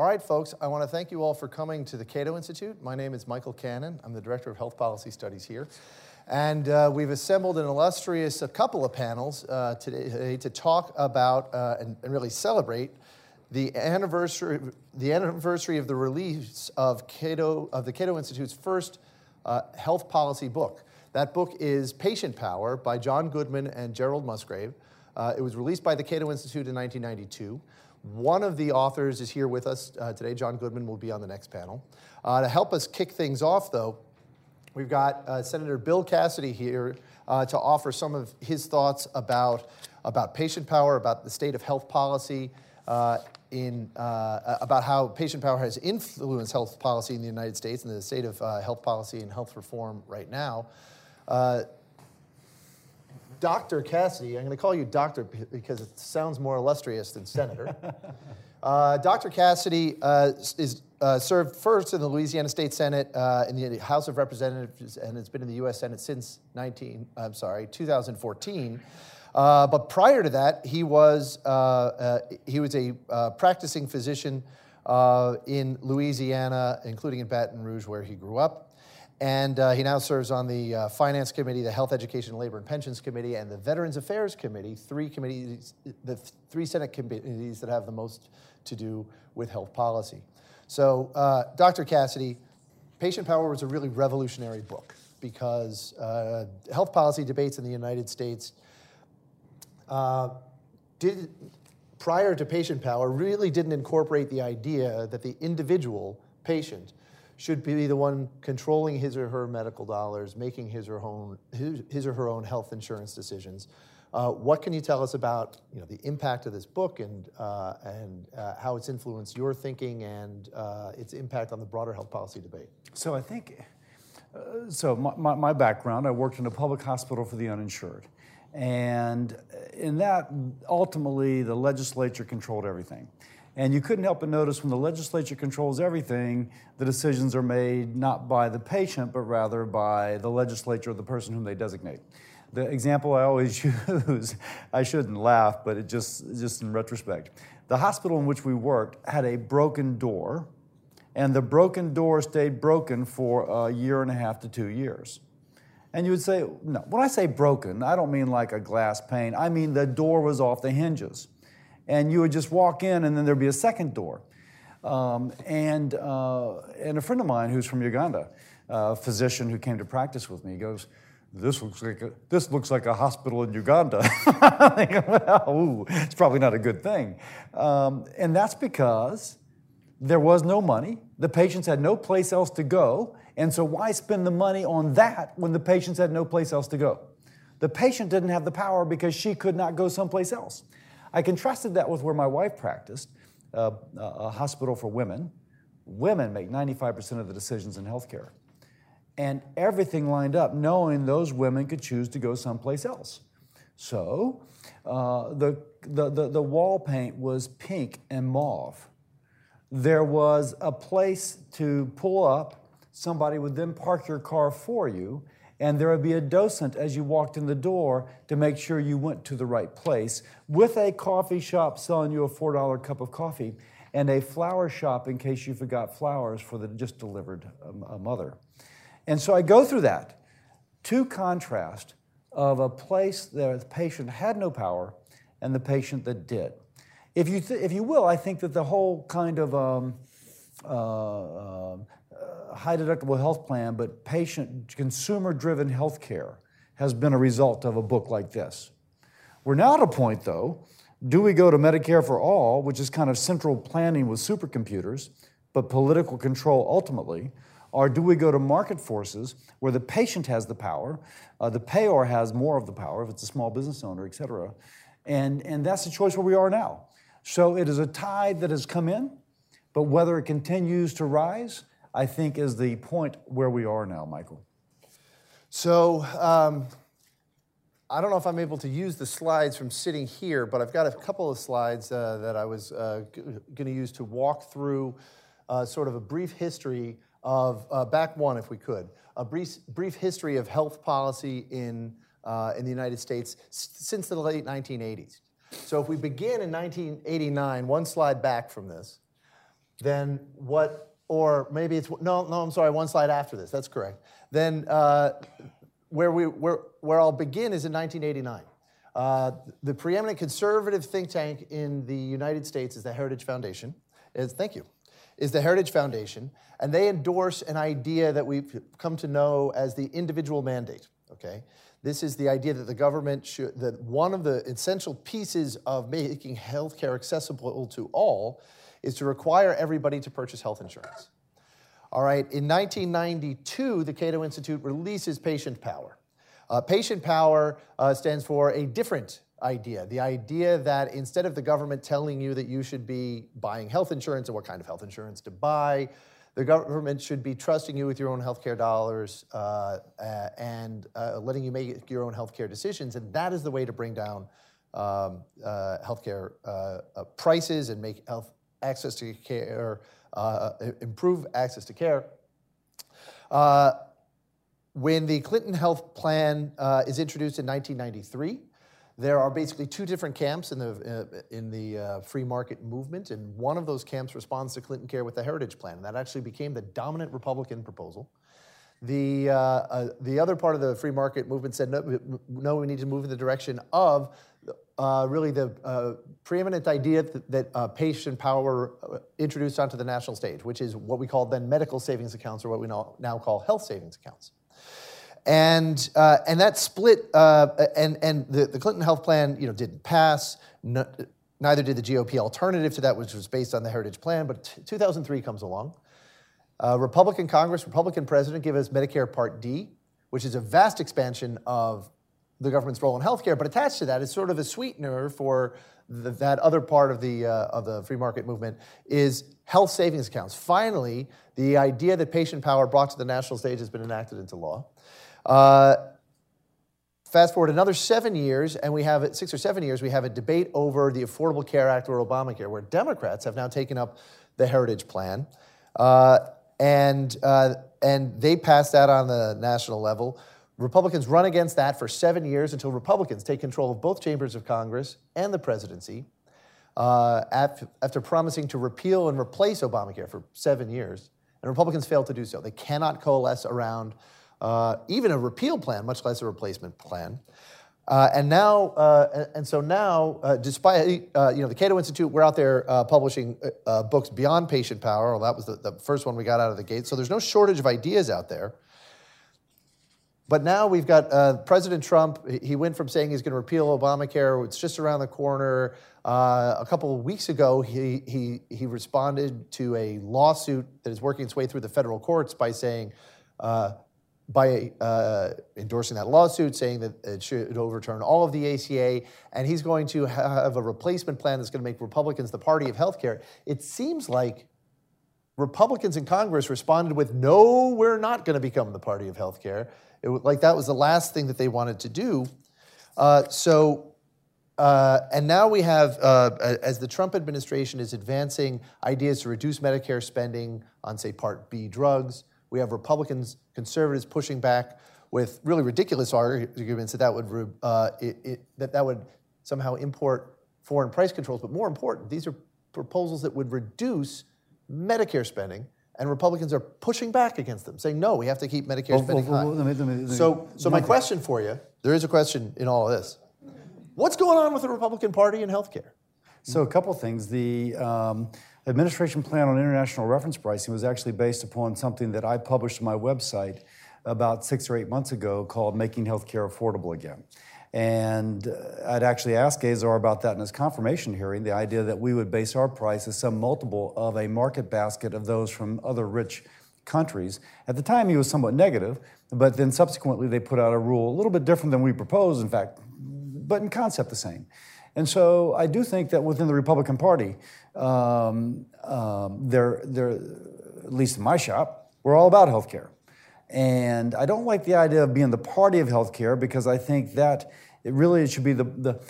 All right, folks, I want to thank you all for coming to the Cato Institute. My name is Michael Cannon. I'm the Director of Health Policy Studies here. And uh, we've assembled an illustrious a couple of panels uh, today to talk about uh, and, and, really celebrate the anniversary, the anniversary of the release of, Cato, of the Cato Institute's first uh, health policy book. That book is Patient Power by John Goodman and Gerald Musgrave. Uh, it was released by the Cato Institute in 1992. One of the authors is here with us uh, today. John Goodman will be on the next panel. Uh, to help us kick things off, though, we've got uh, Senator Bill Cassidy here uh, to offer some of his thoughts about, about patient power, about the state of health policy, uh, in, uh, about how patient power has influenced health policy in the United States and the state of health policy and health reform right now. Dr. Cassidy, I'm going to call you Doctor because it sounds more illustrious than Senator. uh, Dr. Cassidy uh, is uh, served first in the Louisiana State Senate uh, in the House of Representatives and has been in the U.S. Senate since 19, I'm sorry, 2014. Uh, but prior to that, he was uh, he was a practicing physician in Louisiana, including in Baton Rouge, where he grew up. And uh, he now serves on the uh, Finance Committee, the Health, Education, Labor, and Pensions Committee, and the Veterans Affairs Committee, three committees, the three Senate committees that have the most to do with health policy. So, uh, Dr. Cassidy, Patient Power was a really revolutionary book because uh, health policy debates in the United States uh, did, prior to Patient Power, really didn't incorporate the idea that the individual patient should be the one controlling his or her medical dollars, making his or, own, his, or her own health insurance decisions. Uh, what can you tell us about you know, the impact of this book and, uh, and uh, how it's influenced your thinking and uh, its impact on the broader health policy debate? So I think, uh, so my, my, background, I worked in a public hospital for the uninsured. And in that, ultimately, the legislature controlled everything. And you couldn't help but notice when the legislature controls everything, the decisions are made not by the patient, but rather by the legislature or the person whom they designate. The example I always use, I shouldn't laugh, but it just, just in retrospect. The hospital in which we worked had a broken door, and the broken door stayed broken for a year and a half to two years. And you would say, no, when I say broken, I don't mean like a glass pane, I mean the door was off the hinges and you would just walk in, and then there'd be a second door. Um, and, uh, and a friend of mine who's from Uganda, a physician who came to practice with me, goes, this looks like a, this looks like a hospital in Uganda. well, ooh, it's probably not a good thing. Um, and that's because there was no money. The patients had no place else to go. And so why spend the money on that when the patients had no place else to go? The patient didn't have the power because she could not go someplace else. I contrasted that with where my wife practiced, uh, a hospital for women. Women make 95% of the decisions in healthcare. And everything lined up knowing those women could choose to go someplace else. So uh, the, the, the, the wall paint was pink and mauve. There was a place to pull up. Somebody would then park your car for you and there would be a docent as you walked in the door to make sure you went to the right place with a coffee shop selling you a $4 cup of coffee and a flower shop in case you forgot flowers for the just delivered um, a mother. And so I go through that to contrast of a place that the patient had no power and the patient that did. If you, th- if you will, I think that the whole kind of um, uh, uh, high deductible health plan, but patient consumer driven health care has been a result of a book like this. We're now at a point, though, do we go to Medicare for all, which is kind of central planning with supercomputers, but political control ultimately? Or do we go to market forces where the patient has the power, uh, the payer has more of the power if it's a small business owner, et cetera? And, and that's the choice where we are now. So it is a tide that has come in, but whether it continues to rise, I think is the point where we are now, Michael. So, um, I don't know if I'm able to use the slides from sitting here, but I've got a couple of slides uh, that I was uh, g- going to use to walk through uh, sort of a brief history of, uh, back one if we could, a brief, brief history of health policy in, uh, in the United States s- since the late 1980s. So if we begin in 1989, one slide back from this, then what, or maybe it's, no, no, I'm sorry, one slide after this, that's correct. Then uh, where, we, where, where I'll begin is in 1989. Uh, the preeminent conservative think tank in the United States is the Heritage Foundation. Is, thank you. Is the Heritage Foundation, and they endorse an idea that we've come to know as the individual mandate. Okay, this is the idea that the government should that one of the essential pieces of making healthcare accessible to all is to require everybody to purchase health insurance. All right, in 1992, the Cato Institute releases Patient Power. Uh, patient power uh, stands for a different idea the idea that instead of the government telling you that you should be buying health insurance and what kind of health insurance to buy, the government should be trusting you with your own healthcare dollars uh, and uh, letting you make your own healthcare decisions. And that is the way to bring down um, uh, healthcare uh, prices and make health access to care, improve access to care. When the Clinton Health Plan uh, is introduced in 1993, there are basically two different camps in the, uh, in the uh, free market movement, and one of those camps responds to Clinton Care with the Heritage Plan, and that actually became the dominant Republican proposal. The, uh, uh, the other part of the free market movement said, no, no we need to move in the direction of uh, really the uh, preeminent idea that, that uh, patient power uh, introduced onto the national stage, which is what we call then medical savings accounts, or what we now, call health savings accounts. And, uh, and that split, and, and the, the Clinton health plan you know, didn't pass. No, neither did the GOP alternative to that, which was based on the Heritage Plan. But t- 2003 comes along. Republican Congress, Republican president give us Medicare Part D, which is a vast expansion of the government's role in healthcare. But attached to that is sort of a sweetener for the, that other part of the, uh, of the free market movement is health savings accounts. Finally, the idea that patient power brought to the national stage has been enacted into law. Uh, fast forward another seven years, and we have six or seven years, we have a debate over the Affordable Care Act or Obamacare, where Democrats have now taken up the Heritage Plan. Uh, and, uh, and they passed that on the national level. Republicans run against that for seven years until Republicans take control of both chambers of Congress and the presidency. Uh, after, after, promising to repeal and replace Obamacare for seven years, and Republicans failed to do so. They cannot coalesce around uh, even a repeal plan, much less a replacement plan. Uh, and now, uh, and so now, uh, despite uh, you know the Cato Institute, we're out there uh, publishing books beyond patient power. Well, that was the, the, first one we got out of the gate. So there's no shortage of ideas out there. But now we've got uh, President Trump. He went from saying he's going to repeal Obamacare, it's just around the corner. Uh, a couple of weeks ago, he, he, he responded to a lawsuit that is working its way through the federal courts by saying uh, by uh, endorsing that lawsuit, saying that it should overturn all of the ACA, and he's going to have a replacement plan that's going to make Republicans the party of healthcare. It seems like Republicans in Congress responded with, "No, we're not going to become the party of healthcare." It, like that was the last thing that they wanted to do. Uh, so. Uh, and now we have, uh, as the Trump administration is advancing ideas to reduce Medicare spending on, say, Part B drugs, we have Republicans, conservatives pushing back with really ridiculous arguments that that would, uh, it, it, that, that would somehow import foreign price controls. But more important, these are proposals that would reduce Medicare spending, and Republicans are pushing back against them, saying, no, we have to keep Medicare well, spending well, high. Let me, let me, so, so my question for you, there is a question in all of this. What's going on with the Republican Party in healthcare? So a couple things. The um, administration plan on international reference pricing was actually based upon something that I published on my website about six or eight months ago called Making Healthcare Affordable Again. And uh, I'd actually asked Azar about that in his confirmation hearing the idea that we would base our price as some multiple of a market basket of those from other rich countries. At the time, he was somewhat negative, but then subsequently they put out a rule a little bit different than we proposed, in fact, but in concept the same. And so I do think that within the Republican Party, um, um, they're, they're, at least in my shop, we're all about healthcare. And I don't like the idea of being the party of healthcare because I think that it really should be the, the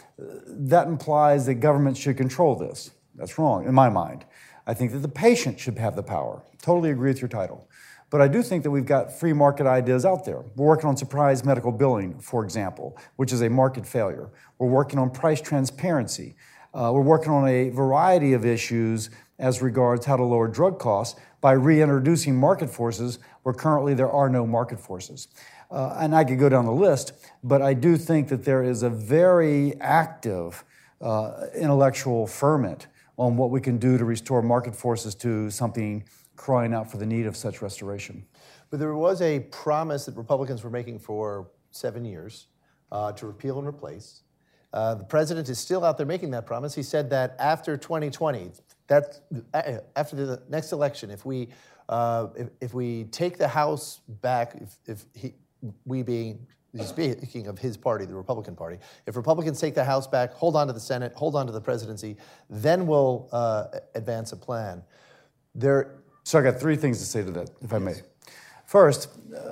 that implies that government should control this. That's wrong in my mind. I think that the patient should have the power. Totally agree with your title. But I do think that we've got free market ideas out there. We're working on surprise medical billing, for example, which is a market failure. We're working on price transparency. Uh, we're working on a variety of issues as regards how to lower drug costs by reintroducing market forces where currently there are no market forces. Uh, and I could go down the list, but I do think that there is a very active uh, intellectual ferment on what we can do to restore market forces to something crying out for the need of such restoration. But there was a promise that Republicans were making for seven years uh, to repeal and replace. Uh, the president is still out there making that promise. He said that after 2020, that uh, after the next election, if we uh, if, if, we take the House back, if, if he, we being speaking of his party, the Republican Party, if Republicans take the House back, hold on to the Senate, hold on to the presidency, then we'll uh, advance a plan. There. So I got three things to say to that, if yes. I may. First,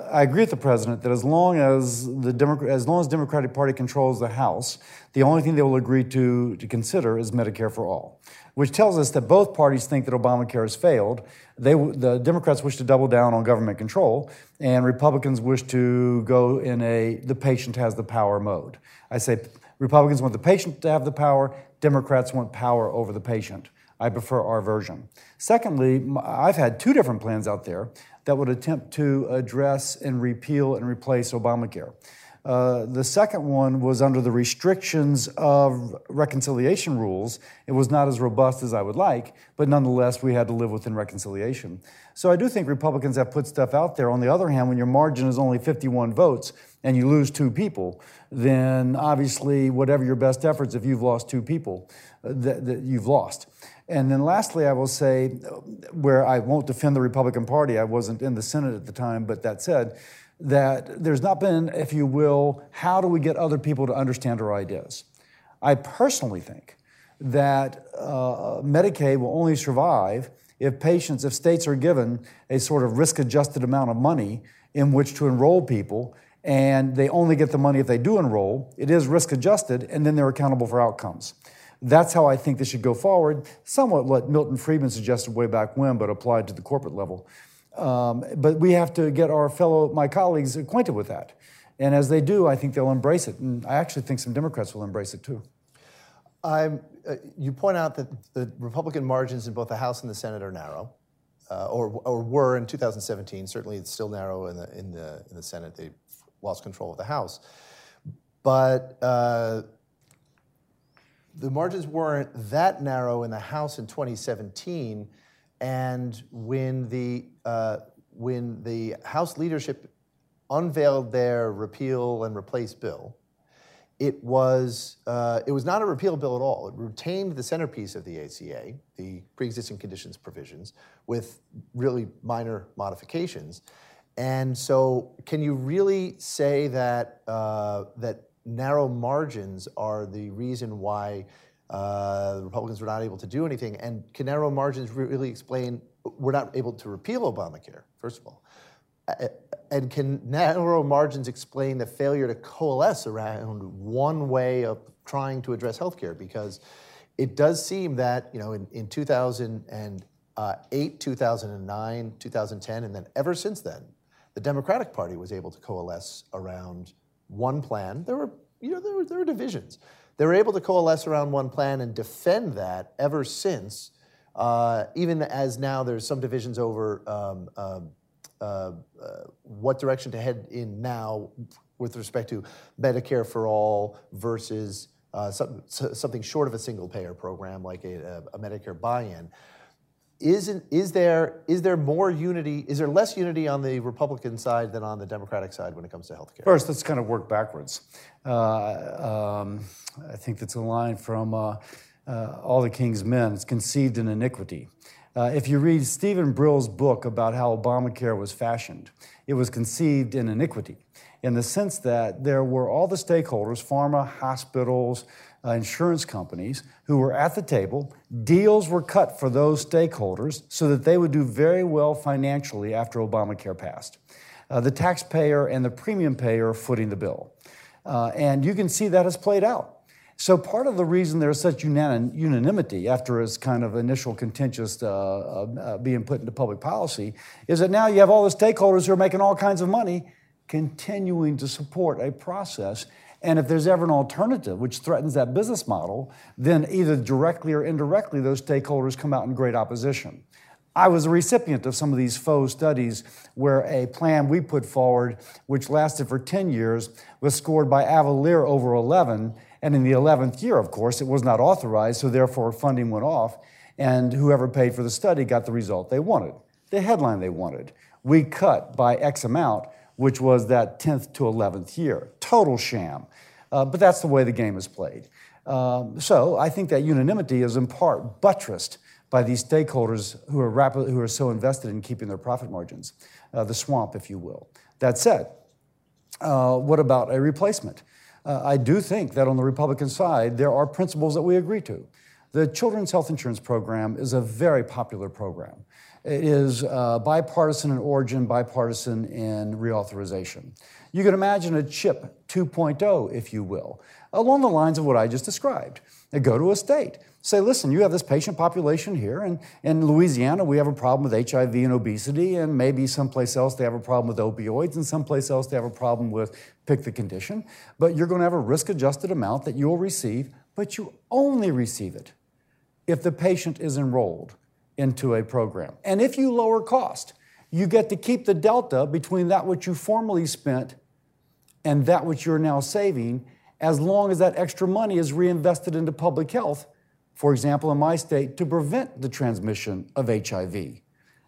I agree with the president that as long as the as long as Democratic Party controls the House, the only thing they will agree to to consider is Medicare for all, which tells us that both parties think that Obamacare has failed. They, the Democrats wish to double down on government control, and Republicans wish to go in a the patient has the power mode. I say Republicans want the patient to have the power. Democrats want power over the patient. I prefer our version. Secondly, I've had two different plans out there that would attempt to address and repeal and replace Obamacare. Uh, the second one was under the restrictions of reconciliation rules. It was not as robust as I would like, but nonetheless, we had to live within reconciliation. So I do think Republicans have put stuff out there. On the other hand, when your margin is only 51 votes and you lose two people, then obviously, whatever your best efforts, if you've lost two people, uh, that, that you've lost. And then lastly, I will say, where I won't defend the Republican Party, I wasn't in the Senate at the time, but that said, that there's not been, if you will, how do we get other people to understand our ideas? I personally think that uh, Medicaid will only survive if patients, if states are given a sort of risk adjusted amount of money in which to enroll people, and they only get the money if they do enroll. It is risk adjusted, and then they're accountable for outcomes. That's how I think this should go forward. Somewhat what Milton Friedman suggested way back when, but applied to the corporate level. Um, but we have to get our fellow, my colleagues, acquainted with that. And as they do, I think they'll embrace it. And I actually think some Democrats will embrace it too. Uh, you point out that the Republican margins in both the House and the Senate are narrow, uh, or, or were in 2017. Certainly, it's still narrow in the, in the, in the Senate. They lost control of the House. But uh, the margins weren't that narrow in the House in 2017, and when the uh, when the House leadership unveiled their repeal and replace bill, it was uh, it was not a repeal bill at all. It retained the centerpiece of the ACA, the pre-existing conditions provisions, with really minor modifications. And so, can you really say that uh, that narrow margins are the reason why uh, Republicans were not able to do anything. And can narrow margins really explain we're not able to repeal Obamacare, first of all? And can narrow margins explain the failure to coalesce around one way of trying to address healthcare? Because it does seem that, you know, in, in 2008, 2009, 2010, and then ever since then, the Democratic Party was able to coalesce around one plan. There were, you know, there were, there were divisions. They were able to coalesce around one plan and defend that ever since, uh, even as now there's some divisions over um, um uh, uh, what direction to head in now with respect to Medicare for all versus uh, some, something short of a single payer program like a, a Medicare buy in isn't is there is there more unity is there less unity on the republican side than on the democratic side when it comes to health care first let's kind of work backwards. Uh, um, i think that's a line from uh, uh, all the king's men. It's conceived in iniquity. Uh, if you read steven brill's book about how obamacare was fashioned it was conceived in iniquity in the sense that there were all the stakeholders pharma hospitals uh, insurance companies who were at the table. Deals were cut for those stakeholders so that they would do very well financially after Obamacare passed. Uh, the taxpayer and the premium payer footing the bill. Uh, and you can see that has played out. So, part of the reason there's such unanim- unanimity after its kind of initial contentious uh, uh, uh, being put into public policy is that now you have all the stakeholders who are making all kinds of money continuing to support a process And if there's ever an alternative which threatens that business model, then either directly or indirectly, those stakeholders come out in great opposition. I was a recipient of some of these faux studies where a plan we put forward, which lasted for 10 years, was scored by Avalere over 11. And in the 11th year, of course, it was not authorized, so therefore funding went off. And whoever paid for the study got the result they wanted, the headline they wanted. We cut by X amount, which was that 10th to 11th year. Total sham. Uh, but that's the way the game is played. Um, so I think that unanimity is in part buttressed by these stakeholders who are, rapid, who are so invested in keeping their profit margins, uh, the swamp, if you will. That said, uh, what about a replacement? Uh, I do think that on the Republican side, there are principles that we agree to. The Children's Health Insurance Program is a very popular program. It is uh, bipartisan in origin, bipartisan in reauthorization. You can imagine a CHIP 2.0, if you will, along the lines of what I just described. They go to a state, say, listen, you have this patient population here, and in Louisiana, we have a problem with HIV and obesity, and maybe someplace else they have a problem with opioids, and someplace else they have a problem with pick the condition. But you're going to have a risk adjusted amount that you'll receive, but you only receive it if the patient is enrolled into a program. And if you lower cost, you get to keep the delta between that which you formerly spent and that which you're now saving as long as that extra money is reinvested into public health, for example, in my state, to prevent the transmission of HIV.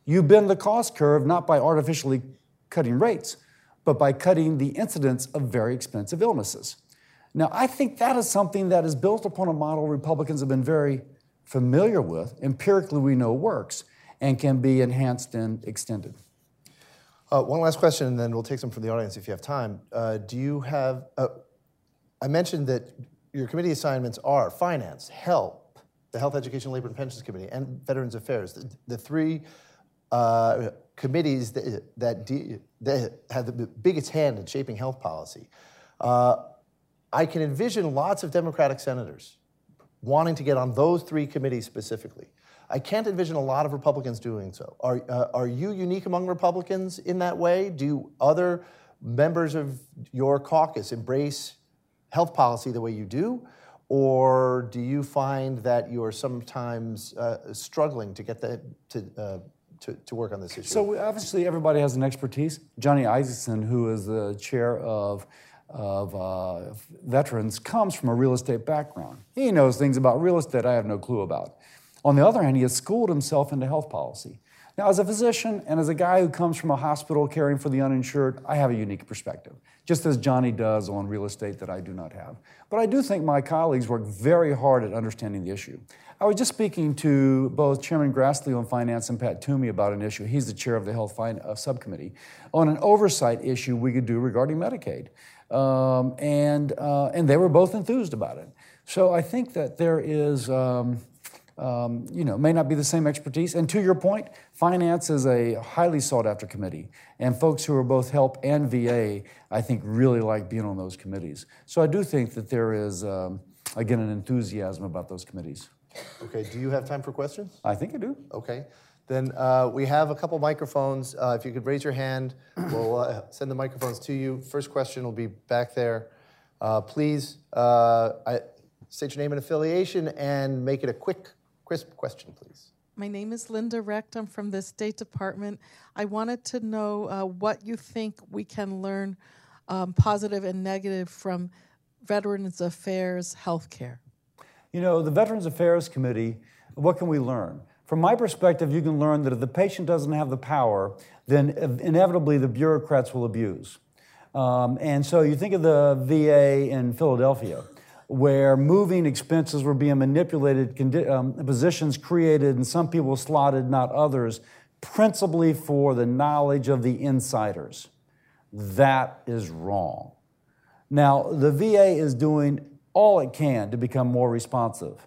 You bend the cost curve not by artificially cutting rates, but by cutting the incidence of very expensive illnesses. Now, I think that is something that is built upon a model Republicans have been very familiar with, empirically we know works, and can be enhanced and extended. Uh, one last question, and then we'll take some from the audience if you have time. Uh, do you have, uh, I mentioned that your committee assignments are finance, HELP, the Health, Education, Labor, and Pensions Committee, and Veterans Affairs, the, the three uh, committees that, that, de- that, have the biggest hand in shaping health policy. Uh, I can envision lots of Democratic senators wanting to get on those three committees specifically. I can't envision a lot of Republicans doing so. Are, uh, are you unique among Republicans in that way? Do other members of your caucus embrace health policy the way you do? Or do you find that you're sometimes uh, struggling to get that to, uh, to, to, work on this issue? So obviously everybody has an expertise. Johnny Isakson, who is the chair of of uh, veterans comes from a real estate background. He knows things about real estate I have no clue about. On the other hand, he has schooled himself into health policy. Now, as a physician and as a guy who comes from a hospital caring for the uninsured, I have a unique perspective, just as Johnny does on real estate that I do not have. But I do think my colleagues work very hard at understanding the issue. I was just speaking to both Chairman Grassley on finance and Pat Toomey about an issue. He's the chair of the health uh, subcommittee on an oversight issue we could do regarding Medicaid. Um, and, uh, and they were both enthused about it. So I think that there is, um, um, you know, may not be the same expertise. And to your point, finance is a highly sought after committee. And folks who are both HELP and VA, I think, really like being on those committees. So I do think that there is, um, again, an enthusiasm about those committees. Okay, do you have time for questions? I think I do. Okay. Then uh, we have a couple microphones. Uh, if you could raise your hand, we'll uh, send the microphones to you. First question will be back there. Uh, please uh, I, state your name and affiliation and make it a quick, crisp question, please. My name is Linda Recht. I'm from the State Department. I wanted to know uh, what you think we can learn um, positive and negative from Veterans Affairs healthcare. You know, the Veterans Affairs Committee, what can we learn? From my perspective, you can learn that if the patient doesn't have the power, then inevitably the bureaucrats will abuse. Um, and so you think of the VA in Philadelphia, where moving expenses were being manipulated, condi- um, positions created, and some people slotted, not others, principally for the knowledge of the insiders. That is wrong. Now, the VA is doing all it can to become more responsive.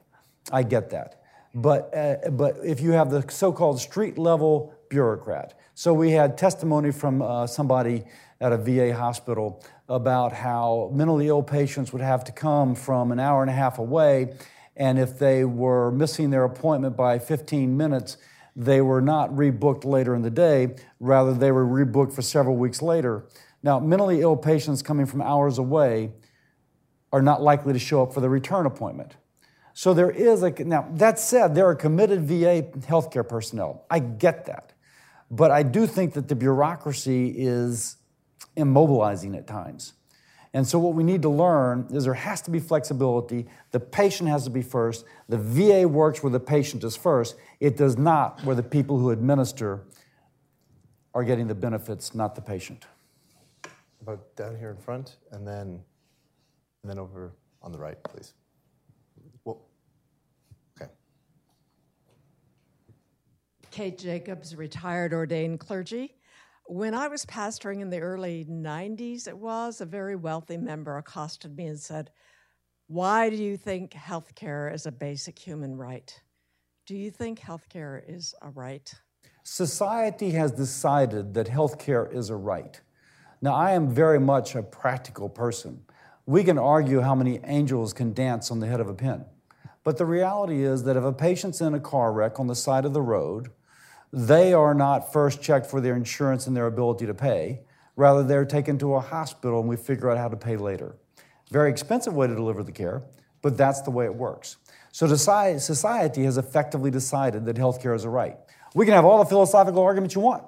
I get that. But, uh, but if you have the so called street level bureaucrat, so we had testimony from uh, somebody at a VA hospital about how mentally ill patients would have to come from an hour and a half away, and if they were missing their appointment by 15 minutes, they were not rebooked later in the day, rather, they were rebooked for several weeks later. Now, mentally ill patients coming from hours away are not likely to show up for the return appointment. So there is a, now that said, there are committed VA healthcare personnel. I get that. But I do think that the bureaucracy is immobilizing at times. And so, what we need to learn is there has to be flexibility. The patient has to be first. The VA works where the patient is first. It does not where the people who administer are getting the benefits, not the patient. About down here in front, and then, and then over on the right, please. Well, okay. Kate Jacobs, retired ordained clergy. When I was pastoring in the early 90s, it was a very wealthy member accosted me and said, Why do you think healthcare is a basic human right? Do you think healthcare is a right? Society has decided that healthcare is a right. Now, I am very much a practical person. We can argue how many angels can dance on the head of a pin. But the reality is that if a patient's in a car wreck on the side of the road, they are not first checked for their insurance and their ability to pay. Rather, they're taken to a hospital and we figure out how to pay later. Very expensive way to deliver the care, but that's the way it works. So society has effectively decided that healthcare is a right. We can have all the philosophical arguments you want,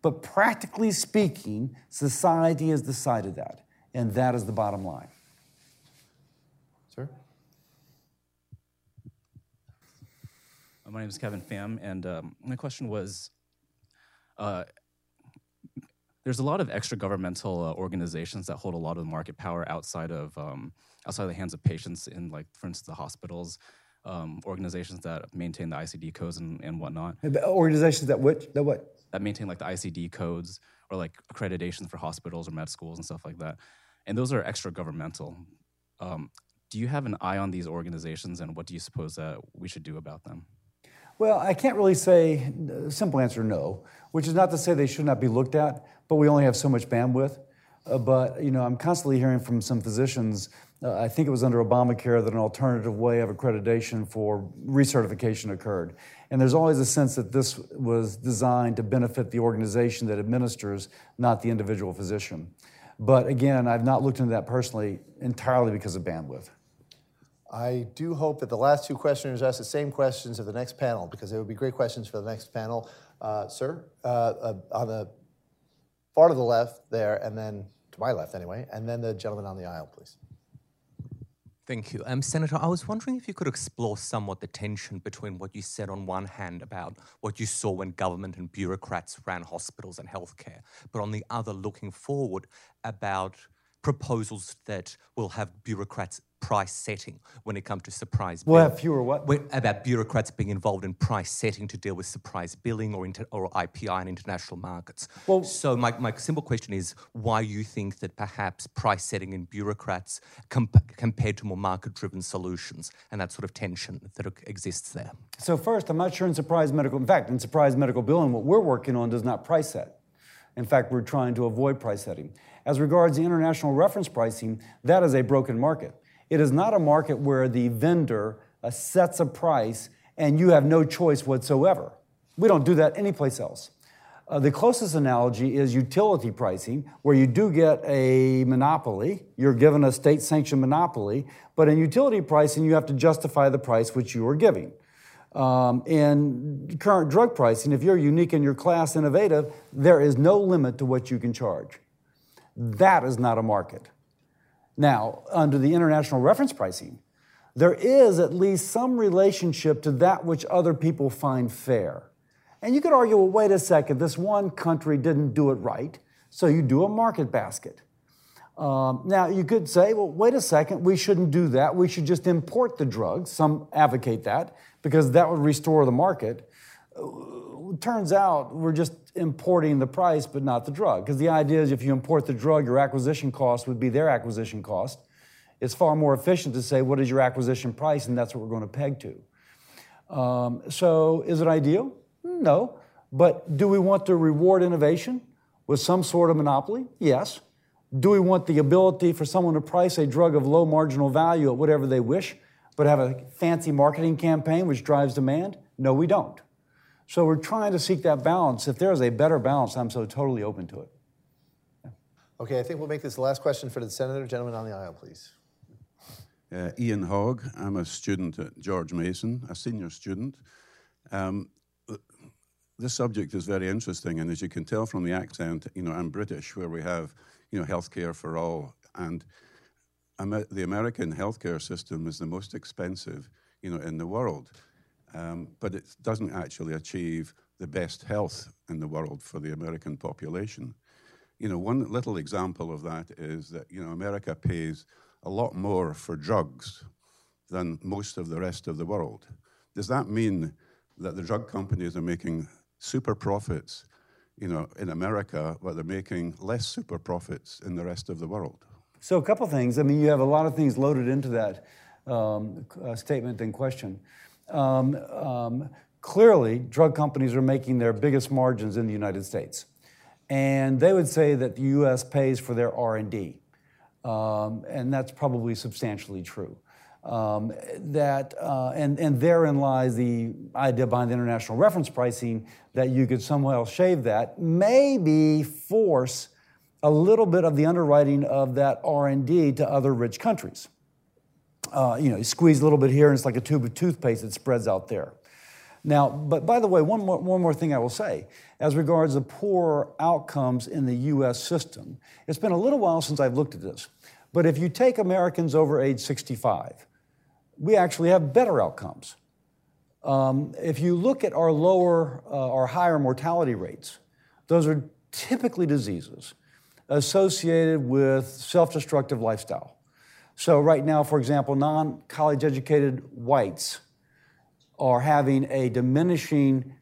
but practically speaking, society has decided that, and that is the bottom line. My name is Kevin Pham, and um, my question was uh, there's a lot of extra governmental uh, organizations that hold a lot of the market power outside of um, outside of the hands of patients in like for instance the hospitals um, organizations that maintain the ICD codes and, and whatnot. Organizations that which that what? That maintain like the ICD codes or like accreditation for hospitals or med schools and stuff like that. And those are extra governmental um, do you have an eye on these organizations and what do you suppose that we should do about them well, I can't really say, simple answer no, which is not to say they should not be looked at, but we only have so much bandwidth. Uh, but, you know, I'm constantly hearing from some physicians, uh, I think it was under Obamacare, that an alternative way of accreditation for recertification occurred. And there's always a sense that this was designed to benefit the organization that administers, not the individual physician. But again, I've not looked into that personally entirely because of bandwidth. I do hope that the last two questioners ask the same questions of the next panel because they would be great questions for the next panel. Uh, sir, uh, uh, on the far to the left there, and then to my left anyway, and then the gentleman on the aisle, please. Thank you. Um, Senator, I was wondering if you could explore somewhat the tension between what you said on one hand about what you saw when government and bureaucrats ran hospitals and healthcare, but on the other, looking forward about proposals that will have bureaucrats price setting when it comes to surprise billing. We'll have fewer what? About bureaucrats being involved in price setting to deal with surprise billing or, inter- or IPI in international markets. Well, so my, my simple question is why you think that perhaps price setting in bureaucrats comp- compared to more market-driven solutions and that sort of tension that exists there? So first, I'm not sure in surprise medical, in fact, in surprise medical billing, what we're working on does not price set. In fact, we're trying to avoid price setting. As regards the international reference pricing, that is a broken market. It is not a market where the vendor uh, sets a price and you have no choice whatsoever. We don't do that anyplace else. Uh, the closest analogy is utility pricing, where you do get a monopoly. You're given a state sanctioned monopoly, but in utility pricing, you have to justify the price which you are giving. Um, in current drug pricing, if you're unique in your class, innovative, there is no limit to what you can charge. That is not a market. Now, under the international reference pricing, there is at least some relationship to that which other people find fair. And you could argue, well, wait a second, this one country didn't do it right, so you do a market basket. Um, now, you could say, well, wait a second, we shouldn't do that. We should just import the drugs. Some advocate that because that would restore the market turns out we're just importing the price but not the drug. Because the idea is if you import the drug, your acquisition cost would be their acquisition cost. It's far more efficient to say, what is your acquisition price? And that's what we're going to peg to. Um, so, is it ideal? No. But do we want to reward innovation with some sort of monopoly? Yes. Do we want the ability for someone to price a drug of low marginal value at whatever they wish, but have a fancy marketing campaign which drives demand? No, we don't. So we're trying to seek that balance. If there is a better balance, I'm so totally open to it. Okay, I think we'll make this the last question for the senator. Gentleman on the aisle, please. uh, Ian Hogg. I'm a student at George Mason, a senior student. Um, this subject is very interesting, and as you can tell from the accent, you know, I'm British, where we have, you know, healthcare for all, and the American healthcare system is the most expensive, you know, in the world, um, but it doesn't actually achieve the best health in the world for the American population. You know, one little example of that is that you know America pays a lot more for drugs than most of the rest of the world. Does that mean that the drug companies are making super profits, you know, in America, but they're making less super profits in the rest of the world? So, a couple things. I mean, you have a lot of things loaded into that um, uh, statement and question. Um, um, clearly, drug companies are making their biggest margins in the United States, and they would say that the U.S. pays for their R&D, um, and that's probably substantially true. Um, that uh, and and therein lies the idea behind the international reference pricing that you could somehow shave that, maybe force a little bit of the underwriting of that R&D to other rich countries. Uh, you know, you squeeze a little bit here, and it's like a tube of toothpaste that spreads out there. Now, but by the way, one more, one more thing I will say as regards the poor outcomes in the U.S. system. It's been a little while since I've looked at this, but if you take Americans over age 65, we actually have better outcomes. Um, if you look at our lower uh, or higher mortality rates, those are typically diseases associated with self destructive lifestyle. So, right now, for example, non college educated whites are having a diminishing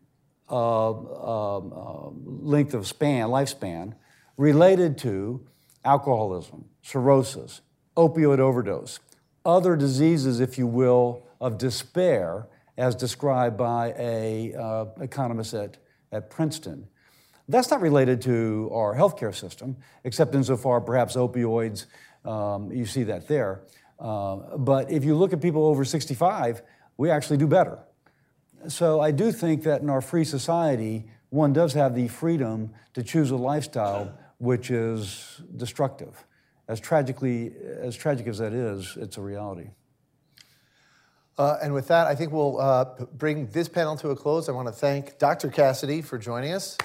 uh, uh, uh, length of span, lifespan, related to alcoholism, cirrhosis, opioid overdose, other diseases, if you will, of despair, as described by a uh, economist at, at Princeton. That's not related to our healthcare system, except insofar perhaps opioids, um, you see that there. Uh, but if you look at people over 65, we actually do better. So I do think that in our free society, one does have the freedom to choose a lifestyle which is destructive as tragically as tragic as that is, it's a reality. Uh, and with that, I think we'll uh, bring this panel to a close. I want to thank Dr. Cassidy for joining us.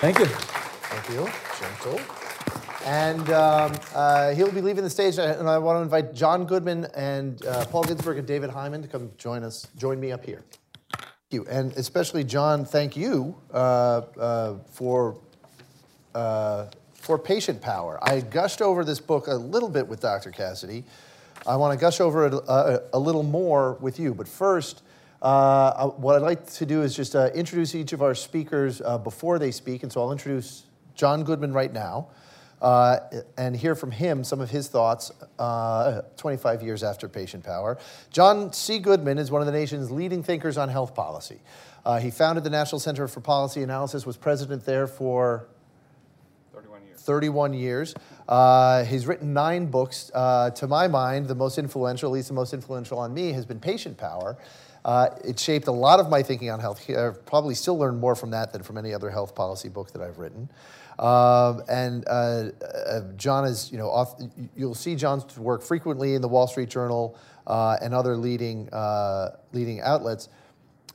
Thank you. Thank you. Gentle. And um, uh, he'll be leaving the stage, and I want to invite John Goodman and uh, Paul Ginsburg and David Hyman to come join us, join me up here. Thank you, and especially John. Thank you uh, uh, for for patient power. I gushed over this book a little bit with Dr. Cassidy. I want to gush over it a, a little more with you. But first, uh, what I'd like to do is just uh, introduce each of our speakers uh, before they speak. And so I'll introduce John Goodman right now uh, and hear from him some of his thoughts uh, 25 years after Patient Power. John C. Goodman is one of the nation's leading thinkers on health policy. Uh, he founded the National Center for Policy Analysis, was president there for 31 years. Uh, he's written nine books. Uh, to my mind, the most influential, at least the most influential on me, has been Patient Power. Uh, it shaped a lot of my thinking on health. I've probably still learned more from that than from any other health policy book that I've written. Um, and uh, uh, John is, you know, off, you'll see John's work frequently in the Wall Street Journal uh, and other leading leading outlets.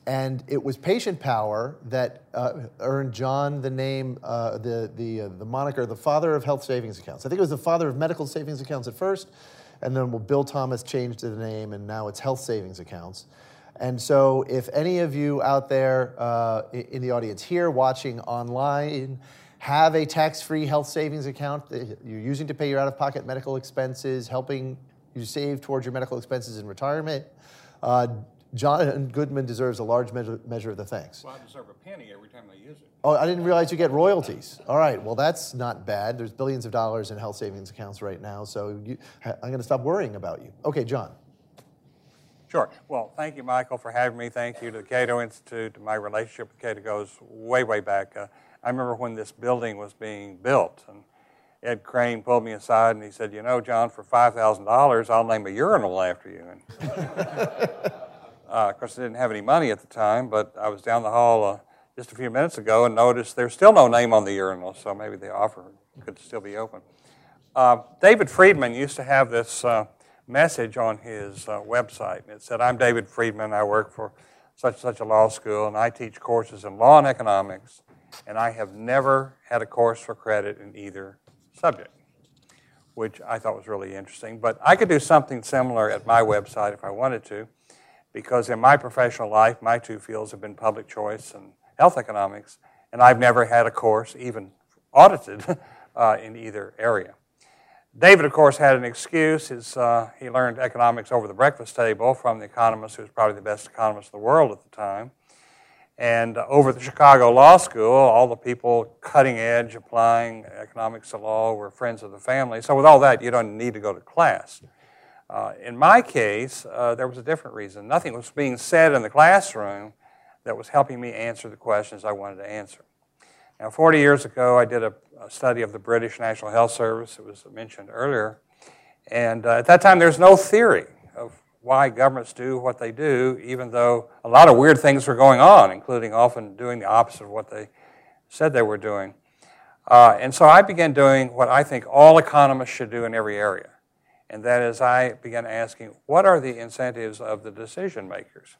And it was patient power that uh, earned John the name, uh, the, the, uh, the moniker, the father of health savings accounts. I think it was the father of medical savings accounts at first, and then well, Bill Thomas changed the name, and now it's health savings accounts. And so, if any of you out there uh, in the audience here, watching online, have a tax free health savings account that you're using to pay your out of pocket medical expenses, helping you save towards your medical expenses in retirement, uh, John Goodman deserves a large measure, measure of the thanks. Well, I deserve a penny every time I use it. Oh, I didn't realize you get royalties. All right, well, that's not bad. There's billions of dollars in health savings accounts right now, so you, I'm going to stop worrying about you. Okay, John. Sure. Well, thank you, Michael, for having me. Thank you to the Cato Institute. My relationship with Cato goes way, way back. Uh, I remember when this building was being built, and Ed Crane pulled me aside and he said, "You know, John, for five thousand dollars, I'll name a urinal after you." Uh, of course, I didn't have any money at the time, but I was down the hall uh, just a few minutes ago and noticed there's still no name on the urinal, so maybe the offer could still be open. Uh, David Friedman used to have this uh, message on his uh, website. It said, I'm David Friedman. I work for such such a law school, and I teach courses in law and economics, and I have never had a course for credit in either subject, which I thought was really interesting. But I could do something similar at my website if I wanted to, because in my professional life, my two fields have been public choice and health economics, and I've never had a course even audited uh, in either area. David, of course, had an excuse. His, uh, he learned economics over the breakfast table from the economist who was probably the best economist in the world at the time. And uh, over the Chicago Law School, all the people cutting edge applying economics to law were friends of the family. So, with all that, you don't need to go to class. Uh, in my case, uh, there was a different reason. Nothing was being said in the classroom that was helping me answer the questions I wanted to answer. Now, 40 years ago, I did a, a study of the British National Health Service, it was mentioned earlier. And uh, at that time, there's no theory of why governments do what they do, even though a lot of weird things were going on, including often doing the opposite of what they said they were doing. Uh, and so I began doing what I think all economists should do in every area. And that is, I began asking, what are the incentives of the decision makers?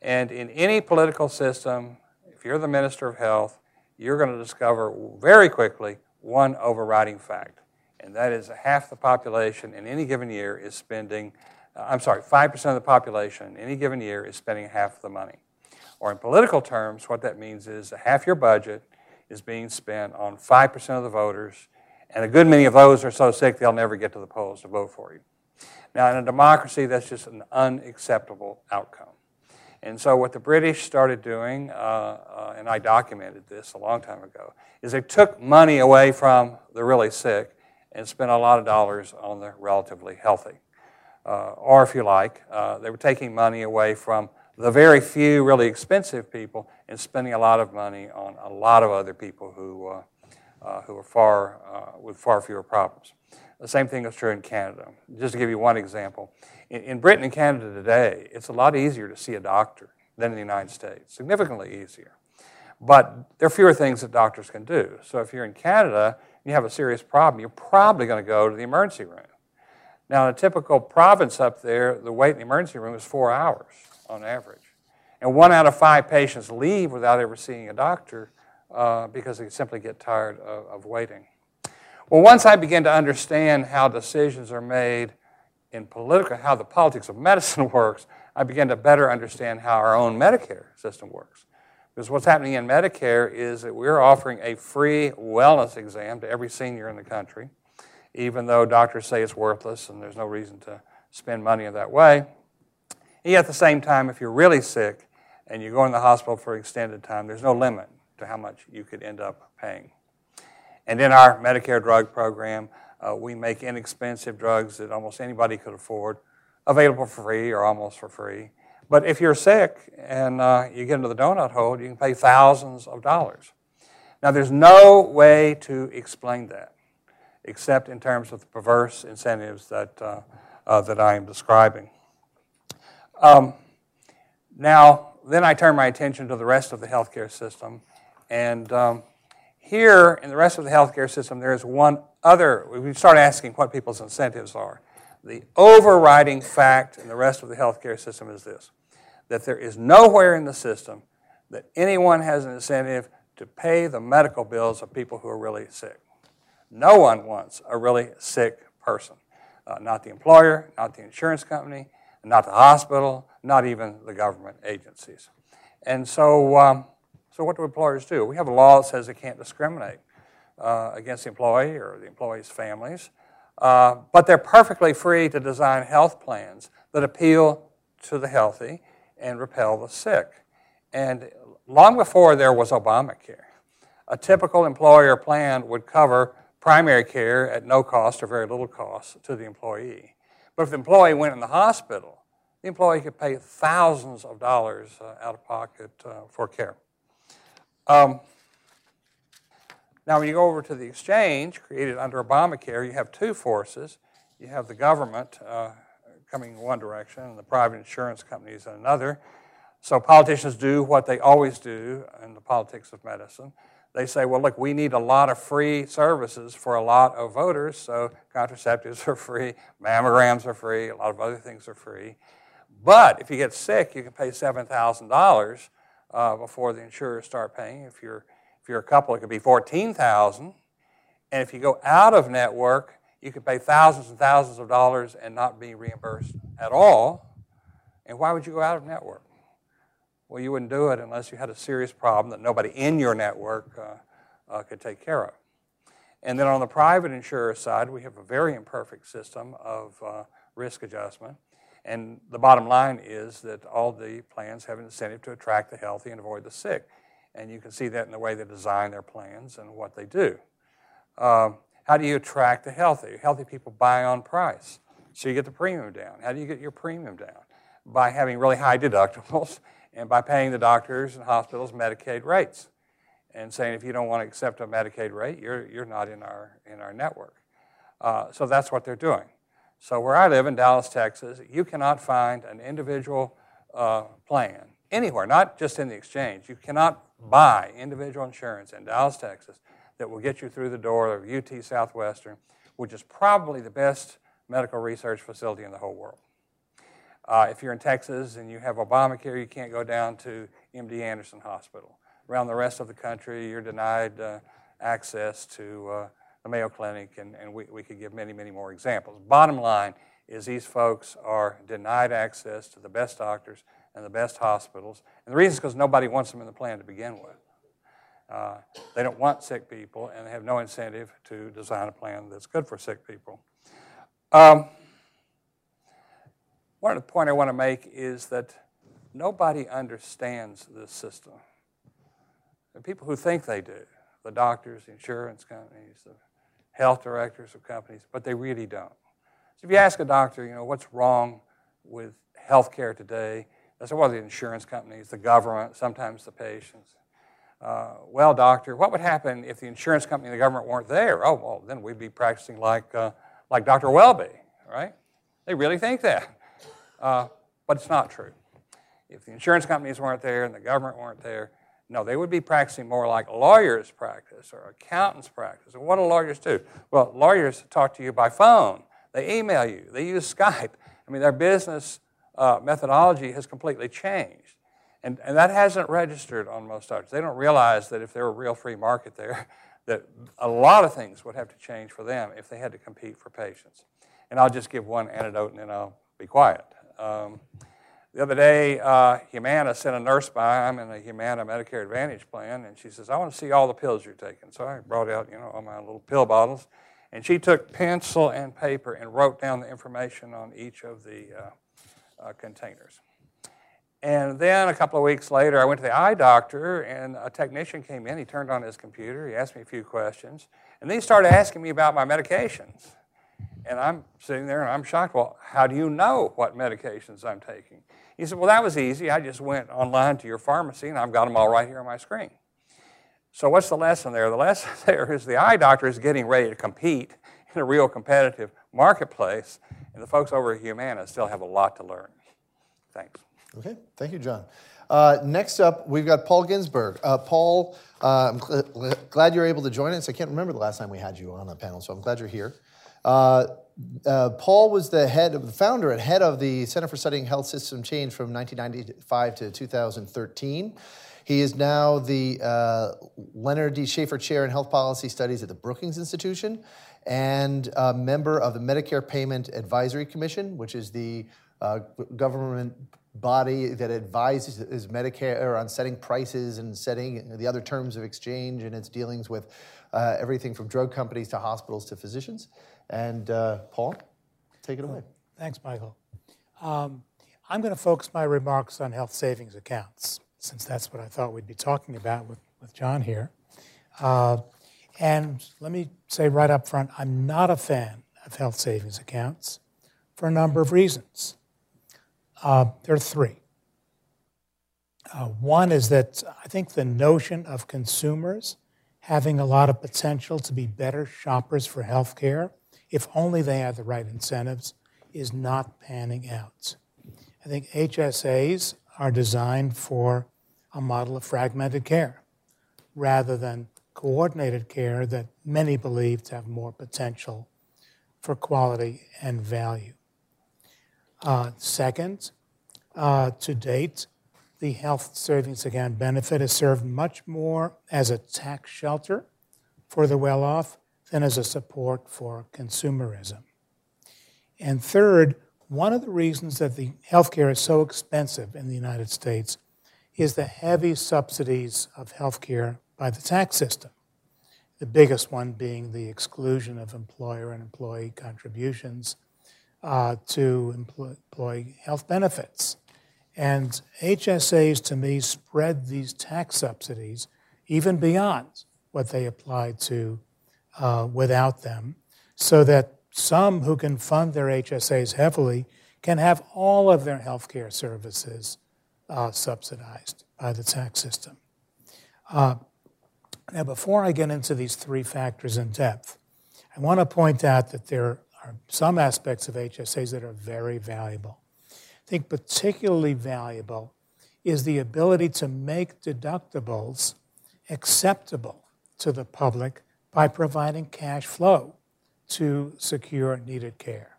And in any political system, if you're the Minister of Health, you're going to discover very quickly one overriding fact, and that is half the population in any given year is spending, uh, I'm sorry, 5% of the population in any given year is spending half the money. Or in political terms, what that means is half your budget is being spent on 5% of the voters, and a good many of those are so sick they'll never get to the polls to vote for you. Now, in a democracy, that's just an unacceptable outcome. And so, what the British started doing, uh, uh, and I documented this a long time ago, is they took money away from the really sick and spent a lot of dollars on the relatively healthy. Uh, or, if you like, uh, they were taking money away from the very few really expensive people and spending a lot of money on a lot of other people who, uh, uh, who are far, with far fewer problems. The same thing is true in Canada. Just to give you one example, in, in Britain and Canada today, it's a lot easier to see a doctor than in the United States, significantly easier. But there are fewer things that doctors can do. So if you're in Canada and you have a serious problem, you're probably going to go to the emergency room. Now, in a typical province up there, the wait in the emergency room is four hours on average. And one out of five patients leave without ever seeing a doctor uh, because they simply get tired of, of waiting. Well, once I began to understand how decisions are made in political, how the politics of medicine works, I began to better understand how our own Medicare system works. Because what's happening in Medicare is that we're offering a free wellness exam to every senior in the country, even though doctors say it's worthless and there's no reason to spend money in that way. And yet, at the same time, if you're really sick and you go in the hospital for an extended time, there's no limit to how much you could end up paying. And in our Medicare drug program, uh, we make inexpensive drugs that almost anybody could afford available for free or almost for free. But if you're sick and uh, you get into the donut hole, you can pay thousands of dollars. Now, there's no way to explain that except in terms of the perverse incentives that, uh, uh that I am describing. Um, now, then I turn my attention to the rest of the healthcare system. And um, here in the rest of the healthcare system, there is one other, we start asking what people's incentives are. The overriding fact in the rest of the healthcare system is this that there is nowhere in the system that anyone has an incentive to pay the medical bills of people who are really sick. No one wants a really sick person. Uh, not the employer, not the insurance company, not the hospital, not even the government agencies. And so, um, so what do employers do? We have a law that says they can't discriminate uh, against the employee or the employee's families. Uh, but they're perfectly free to design health plans that appeal to the healthy and repel the sick. And long before there was Obamacare, a typical employer plan would cover primary care at no cost or very little cost to the employee. But if the employee went in the hospital, the employee could pay thousands of dollars uh, out of pocket uh, for care. Um, now, when you go over to the exchange created under Obamacare, you have two forces. You have the government uh, coming in one direction and the private insurance companies in another. So politicians do what they always do in the politics of medicine. they say, well, look, we need a lot of free services for a lot of voters, so contraceptives are free, mammograms are free, a lot of other things are free. But if you get sick, you can pay $7,000 uh, before the insurers start paying. If you're, if you're a couple, it could be 14000 And if you go out of network, you could pay thousands and thousands of dollars and not be reimbursed at all. And why would you go out of network? Well, you wouldn't do it unless you had a serious problem that nobody in your network uh, uh, could take care of. And then on the private insurer side, we have a very imperfect system of uh, risk adjustment. And the bottom line is that all the plans have an incentive to attract the healthy and avoid the sick. And you can see that in the way they design their plans and what they do. Uh, how do you attract the healthy? Healthy people buy on price, so you get the premium down. How do you get your premium down? By having really high deductibles and by paying the doctors and hospitals Medicaid rates and saying if you don't want to accept a Medicaid rate, you're, you're not in our, in our network. Uh, so that's what they're doing. So where I live in Dallas, Texas, you cannot find an individual uh, plan anywhere, not just in the exchange. You cannot buy individual insurance in Dallas, Texas that will get you through the door of UT Southwestern, which is probably the best medical research facility in the whole world. Uh, if you're in Texas and you have Obamacare, you can't go down to MD Anderson Hospital. Around the rest of the country, you're denied uh, access to uh, the Mayo Clinic, and, and we, we could give many, many more examples. Bottom line is these folks are denied access to the best doctors and the best hospitals. And the reason is because nobody wants them in the plan to begin with. Uh, they don't want sick people, and they have no incentive to design a plan that's good for sick people. Um, one of the point I want to make is that nobody understands this system. The people who think they do, the doctors, the insurance companies, the health directors of companies, but they really don't. So if you ask a doctor, you know, what's wrong with healthcare today, they say, well, the insurance companies, the government, sometimes the patients. Uh, well, doctor, what would happen if the insurance company and the government weren't there? Oh, well, then we'd be practicing like, uh, like Dr. Welby, right? They really think that. Uh, but it's not true. If the insurance companies weren't there and the government weren't there, no, they would be practicing more like lawyers practice or accountants practice. And what do lawyers do? Well, lawyers talk to you by phone, they email you, they use Skype. I mean, their business uh, methodology has completely changed. And, and that hasn't registered on most doctors. They don't realize that if there were a real free market there, that a lot of things would have to change for them if they had to compete for patients. And I'll just give one anecdote and then I'll be quiet. Um, the other day, uh, Humana sent a nurse by. I'm in a Humana Medicare Advantage plan, and she says, I want to see all the pills you're taking. So I brought out, you know, all my little pill bottles. And she took pencil and paper and wrote down the information on each of the uh, uh, containers. And then a couple of weeks later, I went to the eye doctor, and a technician came in. He turned on his computer. He asked me a few questions. And then he started asking me about my medications. And I'm sitting there and I'm shocked. Well, how do you know what medications I'm taking? He said, Well, that was easy. I just went online to your pharmacy and I've got them all right here on my screen. So, what's the lesson there? The lesson there is the eye doctor is getting ready to compete in a real competitive marketplace, and the folks over at Humana still have a lot to learn. Thanks. Okay, thank you, John. Uh, next up, we've got Paul Ginsburg. Uh, Paul, uh, I'm gl- glad you're able to join us. I can't remember the last time we had you on the panel, so I'm glad you're here. Uh, uh, Paul was the head of the founder and head of the Center for Studying Health System Change from 1995 to 2013. He is now the uh, Leonard D. Schaeffer Chair in Health Policy Studies at the Brookings Institution and a member of the Medicare Payment Advisory Commission, which is the uh, government body that advises Medicare on setting prices and setting the other terms of exchange and its dealings with uh, everything from drug companies to hospitals to physicians. And uh, Paul, take it away. Thanks, Michael. Um, I'm going to focus my remarks on health savings accounts, since that's what I thought we'd be talking about with, with John here. Uh, and let me say right up front I'm not a fan of health savings accounts for a number of reasons. Uh, there are three. Uh, one is that I think the notion of consumers having a lot of potential to be better shoppers for health care if only they had the right incentives, is not panning out. I think HSAs are designed for a model of fragmented care rather than coordinated care that many believe to have more potential for quality and value. Uh, second, uh, to date, the health savings account benefit has served much more as a tax shelter for the well off than as a support for consumerism. And third, one of the reasons that the healthcare is so expensive in the United States is the heavy subsidies of healthcare by the tax system. The biggest one being the exclusion of employer and employee contributions uh, to employee health benefits. And HSAs, to me, spread these tax subsidies even beyond what they apply to uh, without them, so that some who can fund their HSAs heavily can have all of their health care services uh, subsidized by the tax system. Uh, now, before I get into these three factors in depth, I want to point out that there are some aspects of HSAs that are very valuable. I think particularly valuable is the ability to make deductibles acceptable to the public by providing cash flow to secure needed care.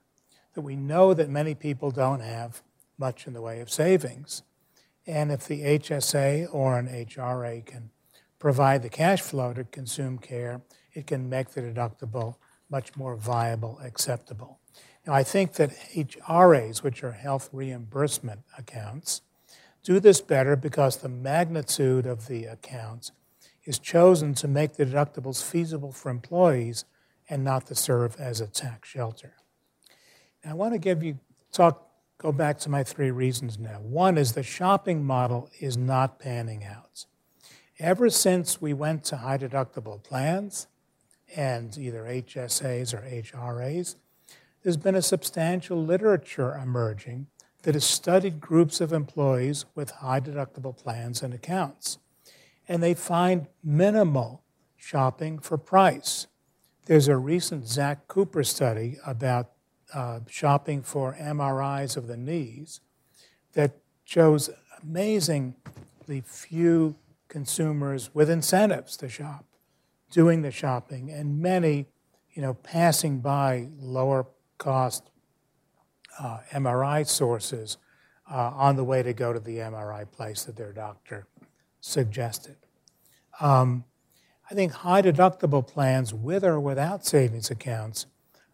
That we know that many people don't have much in the way of savings. And if the HSA or an HRA can provide the cash flow to consume care, it can make the deductible much more viable, acceptable. Now, I think that HRAs, which are health reimbursement accounts, do this better because the magnitude of the accounts is chosen to make the deductibles feasible for employees and not to serve as a tax shelter. Now, I want to give you talk go back to my three reasons now. One is the shopping model is not panning out. Ever since we went to high deductible plans and either HSAs or HRAs, there's been a substantial literature emerging that has studied groups of employees with high deductible plans and accounts. And they find minimal shopping for price. There's a recent Zack Cooper study about uh, shopping for MRIs of the knees that shows amazingly few consumers with incentives to shop doing the shopping and many you know passing by lower cost uh, MRI sources uh, on the way to go to the MRI place that their doctor suggested. Um, I think high deductible plans with or without savings accounts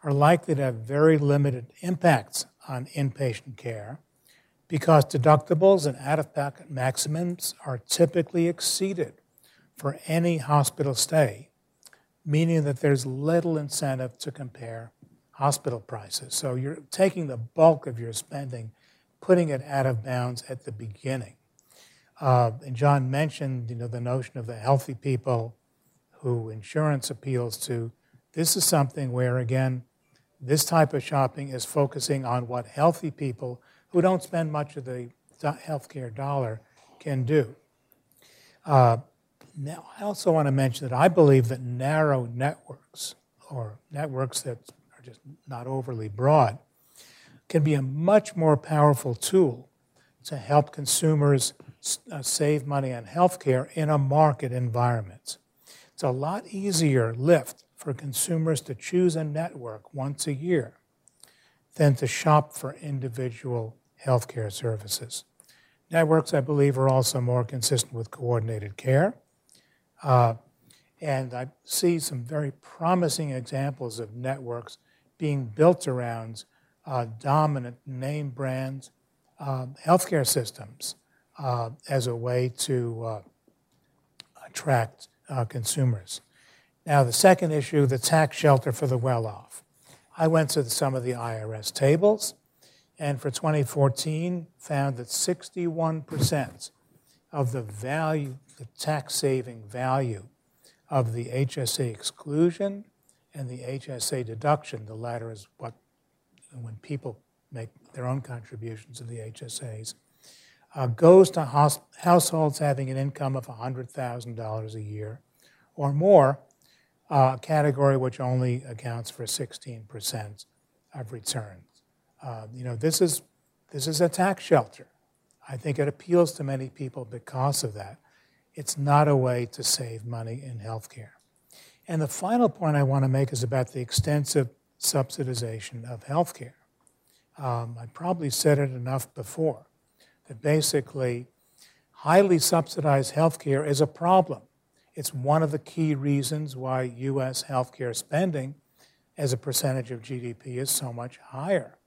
are likely to have very limited impacts on inpatient care because deductibles and out of pocket maximums are typically exceeded for any hospital stay, meaning that there's little incentive to compare hospital prices. So you're taking the bulk of your spending, putting it out of bounds at the beginning. Uh, and John mentioned, you know, the notion of the healthy people who insurance appeals to. This is something where, again, this type of shopping is focusing on what healthy people who don't spend much of the healthcare dollar can do. Uh, now, I also want to mention that I believe that narrow networks, or networks that are just not overly broad, can be a much more powerful tool to help consumers uh, save money on healthcare in a market environment. It's a lot easier lift for consumers to choose a network once a year than to shop for individual healthcare services. Networks, I believe, are also more consistent with coordinated care. Uh, and I see some very promising examples of networks being built around uh, dominant name brand um, healthcare systems uh, as a way to uh, attract uh, consumers. Now, the second issue, the tax shelter for the well off. I went to some of the IRS tables, and for 2014, found that 61% of the value, the tax saving value of the HSA exclusion and the HSA deduction, the latter is what, when people make their own contributions to the HSAs, uh, goes to house, households having an income of $100,000 a year or more, uh, a category which only accounts for 16% of returns. Uh, you know, this is, this is a tax shelter. I think it appeals to many people because of that. It's not a way to save money in healthcare. And the final point I want to make is about the extensive subsidization of healthcare. Um, I probably said it enough before that basically highly subsidized healthcare is a problem. It's one of the key reasons why U.S. healthcare spending as a percentage of GDP is so much higher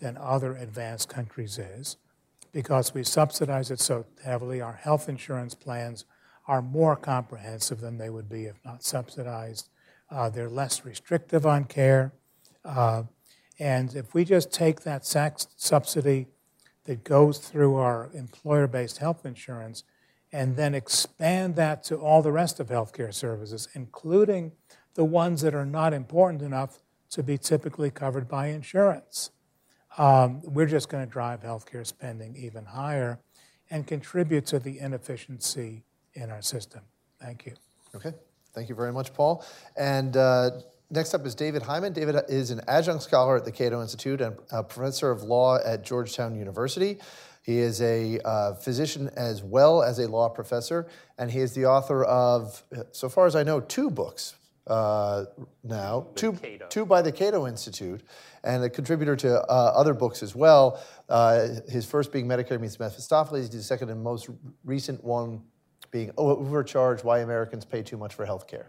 than other advanced countries is because we subsidize it so heavily. Our health insurance plans are more comprehensive than they would be if not subsidized. Uh, they're less restrictive on care. Uh, and if we just take that subsidy that goes through our employer based health insurance and then expand that to all the rest of healthcare services, including the ones that are not important enough to be typically covered by insurance. Um, we're just going to drive healthcare spending even higher and contribute to the inefficiency in our system. Thank you. Okay. Thank you very much, Paul. And uh, next up is David Hyman. David is an adjunct scholar at the Cato Institute and a professor of law at Georgetown University. He is a uh, physician as well as a law professor, and he is the author of, so far as I know, two books uh, now, two, two by the Cato Institute, and a contributor to uh, other books as well. Uh, his first being Medicare Meets Mephistopheles, the second and most recent one being Overcharged Why Americans Pay Too Much for Healthcare.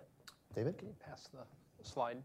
David? Can you pass the slide?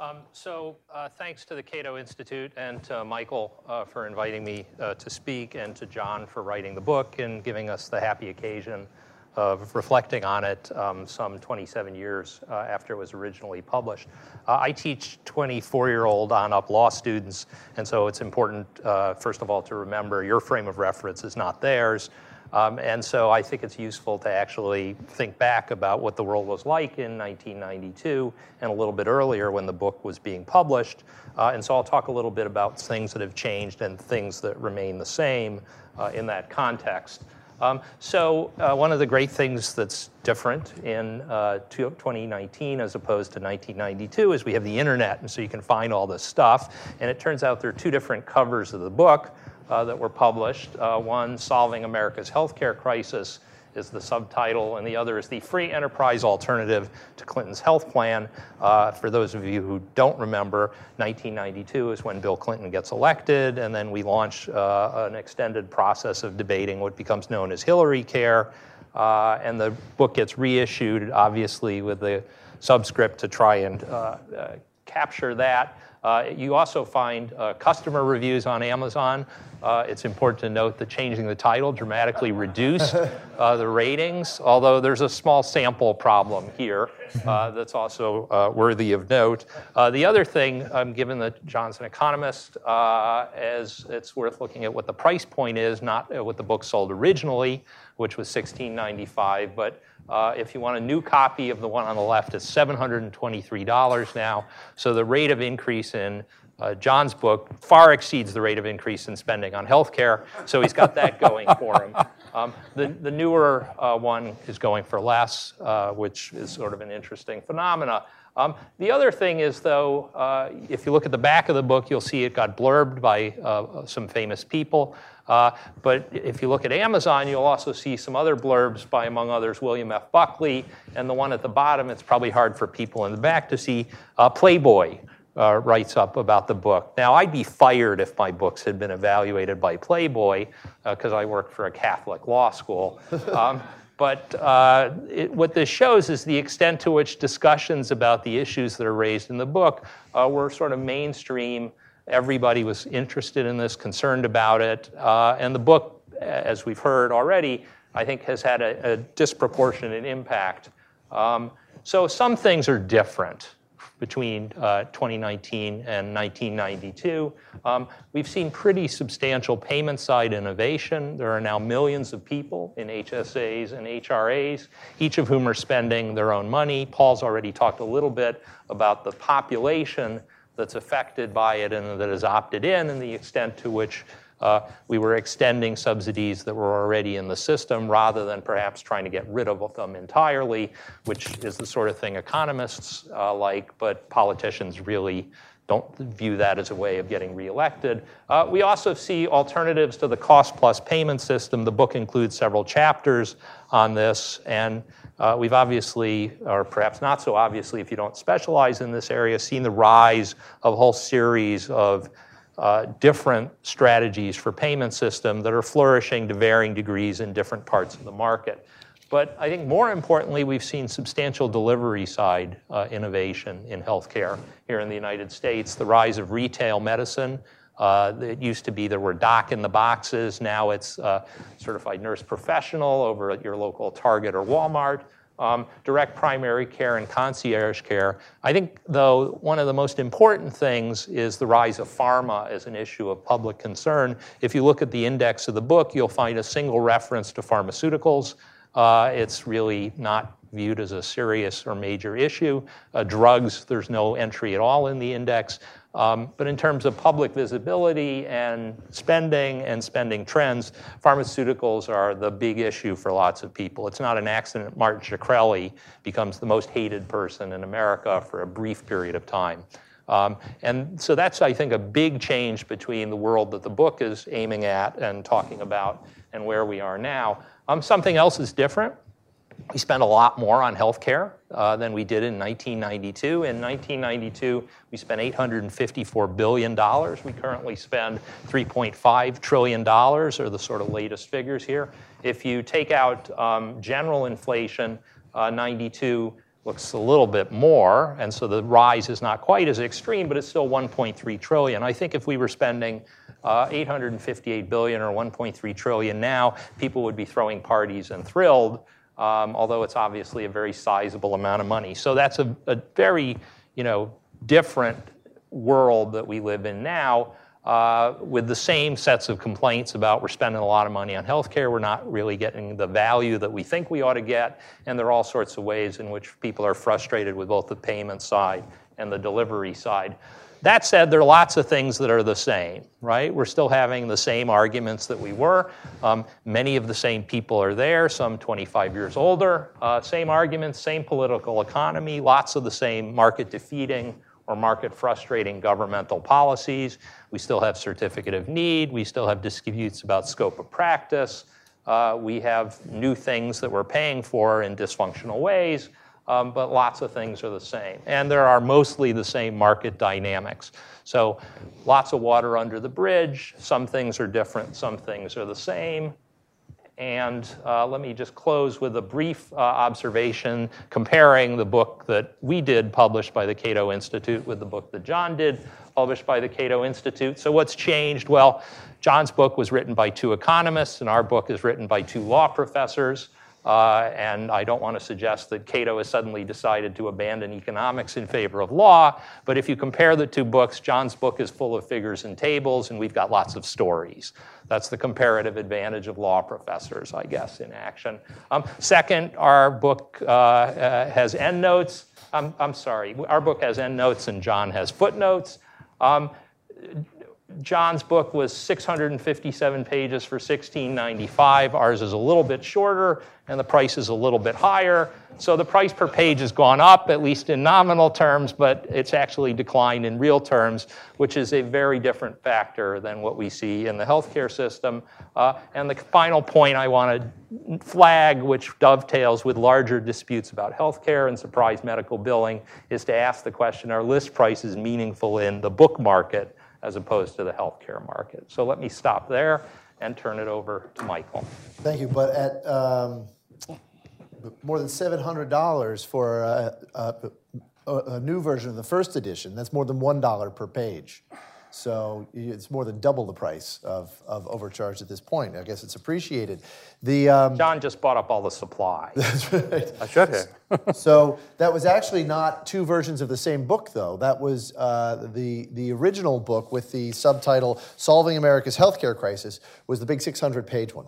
Um, so, uh, thanks to the Cato Institute and to Michael uh, for inviting me uh, to speak, and to John for writing the book and giving us the happy occasion of reflecting on it um, some 27 years uh, after it was originally published. Uh, I teach 24 year old on up law students, and so it's important, uh, first of all, to remember your frame of reference is not theirs. Um, and so I think it's useful to actually think back about what the world was like in 1992 and a little bit earlier when the book was being published. Uh, and so I'll talk a little bit about things that have changed and things that remain the same uh, in that context. Um, so uh, one of the great things that's different in uh, 2019 as opposed to 1992 is we have the internet, and so you can find all this stuff. And it turns out there are two different covers of the book uh, that were published. Uh, one, Solving America's Healthcare Crisis, is the subtitle, and the other is the Free Enterprise Alternative to Clinton's Health Plan. Uh, for those of you who don't remember, 1992 is when Bill Clinton gets elected, and then we launch uh, an extended process of debating what becomes known as Hillary Care. Uh, and the book gets reissued, obviously, with the subscript to try and uh, uh, capture that. Uh, you also find uh, customer reviews on Amazon. Uh, it's important to note that changing the title dramatically reduced uh, the ratings, although there's a small sample problem here uh, that's also uh, worthy of note. the other thing, um, given that John's an economist, is it's worth looking at what the price point is, not what the book sold originally, which was 16.95, but uh, if you want a new copy of the one on the left, it's $723 now. So the rate of increase in uh, John's book far exceeds the rate of increase in spending on healthcare. So he's got that going for him. Um, the, the newer uh, one is going for less, uh, which is sort of an interesting phenomena. Um, the other thing is, though, uh, if you look at the back of the book, you'll see it got blurbed by uh, some famous people. Uh, but if you look at Amazon, you'll also see some other blurbs by, among others, William F. Buckley. And the one at the bottom, it's probably hard for people in the back to see, uh, Playboy. Uh, writes up about the book. Now, I'd be fired if my books had been evaluated by Playboy because uh, I work for a Catholic law school. Um, but uh, it, what this shows is the extent to which discussions about the issues that are raised in the book uh, were sort of mainstream Everybody was interested in this, concerned about it. Uh, and the book, as we've heard already, I think has had a, a disproportionate impact. Um, so some things are different between uh, 2019 and 1992. Um, we've seen pretty substantial payment side innovation. There are now millions of people in HSAs and HRAs, each of whom are spending their own money. Paul's already talked a little bit about the population that's affected by it and that has opted in, and the extent to which uh, we were extending subsidies that were already in the system rather than perhaps trying to get rid of them entirely, which is the sort of thing economists uh, like, but politicians really don't view that as a way of getting reelected. Uh, we also see alternatives to the cost plus payment system. The book includes several chapters on this, and uh, we've obviously, or perhaps not so obviously if you don't specialize in this area, seen the rise of a whole series of uh, different strategies for payment system that are flourishing to varying degrees in different parts of the market. But I think more importantly, we've seen substantial delivery side uh, innovation in healthcare here in the United States. The rise of retail medicine. Uh, it used to be there were doc in the boxes. Now it's uh, certified nurse professional over at your local Target or Walmart. Um, direct primary care and concierge care. I think, though, one of the most important things is the rise of pharma as an issue of public concern. If you look at the index of the book, you'll find a single reference to pharmaceuticals. Uh, it's really not viewed as a serious or major issue. Uh, drugs, there's no entry at all in the index. Um, but in terms of public visibility and spending and spending trends, pharmaceuticals are the big issue for lots of people. It's not an accident Martin Shkreli becomes the most hated person in America for a brief period of time. Um, and so that's, I think, a big change between the world that the book is aiming at and talking about and where we are now. Um, something else is different. We spent a lot more on healthcare uh, than we did in 1992. In 1992, we spent $854 billion. We currently spend $3.5 trillion, are the sort of latest figures here. If you take out um, general inflation, uh, 92 looks a little bit more, and so the rise is not quite as extreme, but it's still 1.3 trillion. I think if we were spending uh, 858 billion or 1.3 trillion now, people would be throwing parties and thrilled, um, although it's obviously a very sizable amount of money. So that's a, a very, you know, different world that we live in now. Uh, with the same sets of complaints about we're spending a lot of money on healthcare, we're not really getting the value that we think we ought to get, and there are all sorts of ways in which people are frustrated with both the payment side and the delivery side. That said, there are lots of things that are the same, right? We're still having the same arguments that we were. Um, many of the same people are there, some 25 years older. Uh, same arguments, same political economy, lots of the same market defeating or market frustrating governmental policies. We still have certificate of need. We still have disputes about scope of practice. Uh, we have new things that we're paying for in dysfunctional ways um, but lots of things are the same. And there are mostly the same market dynamics. So lots of water under the bridge. Some things are different, some things are the same. And uh, let me just close with a brief uh, observation comparing the book that we did, published by the Cato Institute, with the book that John did, published by the Cato Institute. So, what's changed? Well, John's book was written by two economists, and our book is written by two law professors. Uh, and I don't want to suggest that Cato has suddenly decided to abandon economics in favor of law. But if you compare the two books, John's book is full of figures and tables, and we've got lots of stories. That's the comparative advantage of law professors, I guess, in action. Um, second, our book uh, uh, has endnotes. I'm, I'm sorry, our book has endnotes, and John has footnotes. Um, John's book was 657 pages for 1695. Ours is a little bit shorter, and the price is a little bit higher. So the price per page has gone up, at least in nominal terms, but it's actually declined in real terms, which is a very different factor than what we see in the healthcare system. Uh, and the final point I want to flag, which dovetails with larger disputes about healthcare and surprise medical billing, is to ask the question are list prices meaningful in the book market? As opposed to the healthcare market. So let me stop there and turn it over to Michael. Thank you. But at um, more than $700 for a, a, a, new version of the first edition, that's more than $1 per page. So it's more than double the price of, of overcharge at this point. I guess it's appreciated. The um, John just bought up all the supply. That's right. I should have. so that was actually not two versions of the same book, though. That was uh, the the original book with the subtitle "Solving America's Healthcare Crisis" was the big 600 page one.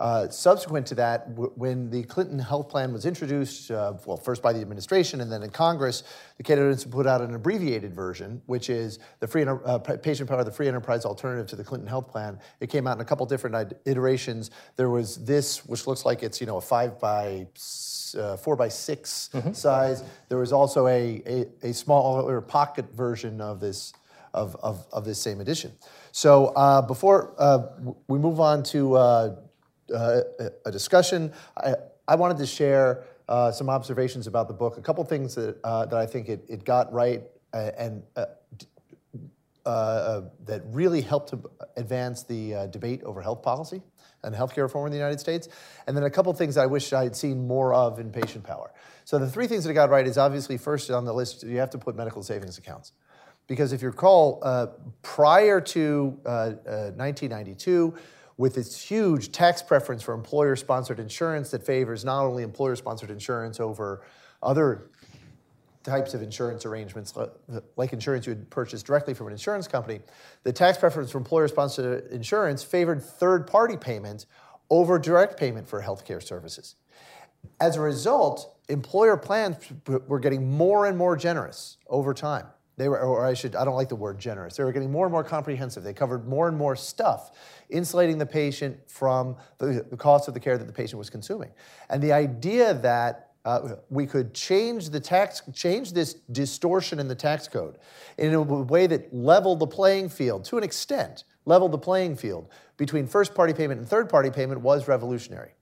Uh, subsequent to that, w- when the Clinton health plan was introduced, uh, well, first by the administration and then in Congress, the Cato Institute put out an abbreviated version, which is the free uh, patient power, the free enterprise alternative to the Clinton health plan. It came out in a couple different iterations. There was this, which looks like it's you know a five by uh, four by 6 mm-hmm. size. There was also a, a, a smaller pocket version of this of, of, of this same edition. So uh, before uh, we move on to uh, a discussion. I, I wanted to share uh, some observations about the book. A couple things that, uh, that I think it, it got right uh, and that really helped to advance the debate over health policy and healthcare reform in the United States. And then a couple things I wish I had seen more of in patient power. So the three things that I got right is obviously first on the list, you have to put medical savings accounts. Because if you recall, uh, prior to uh, uh, 1992, with its huge tax preference for employer sponsored insurance that favors not only employer sponsored insurance over other types of insurance arrangements, like insurance you would purchase directly from an insurance company, the tax preference for employer sponsored insurance favored third party payment over direct payment for healthcare services. As a result, employer plans were getting more and more generous over time. They were, or I should, I don't like the word generous. They were getting more and more comprehensive. They covered more and more stuff, insulating the patient from the, the cost of the care that the patient was consuming. And the idea that uh, we could change the tax, change this distortion in the tax code in a way that leveled the playing field to an extent, leveled the playing field between first party payment and third party payment was revolutionary.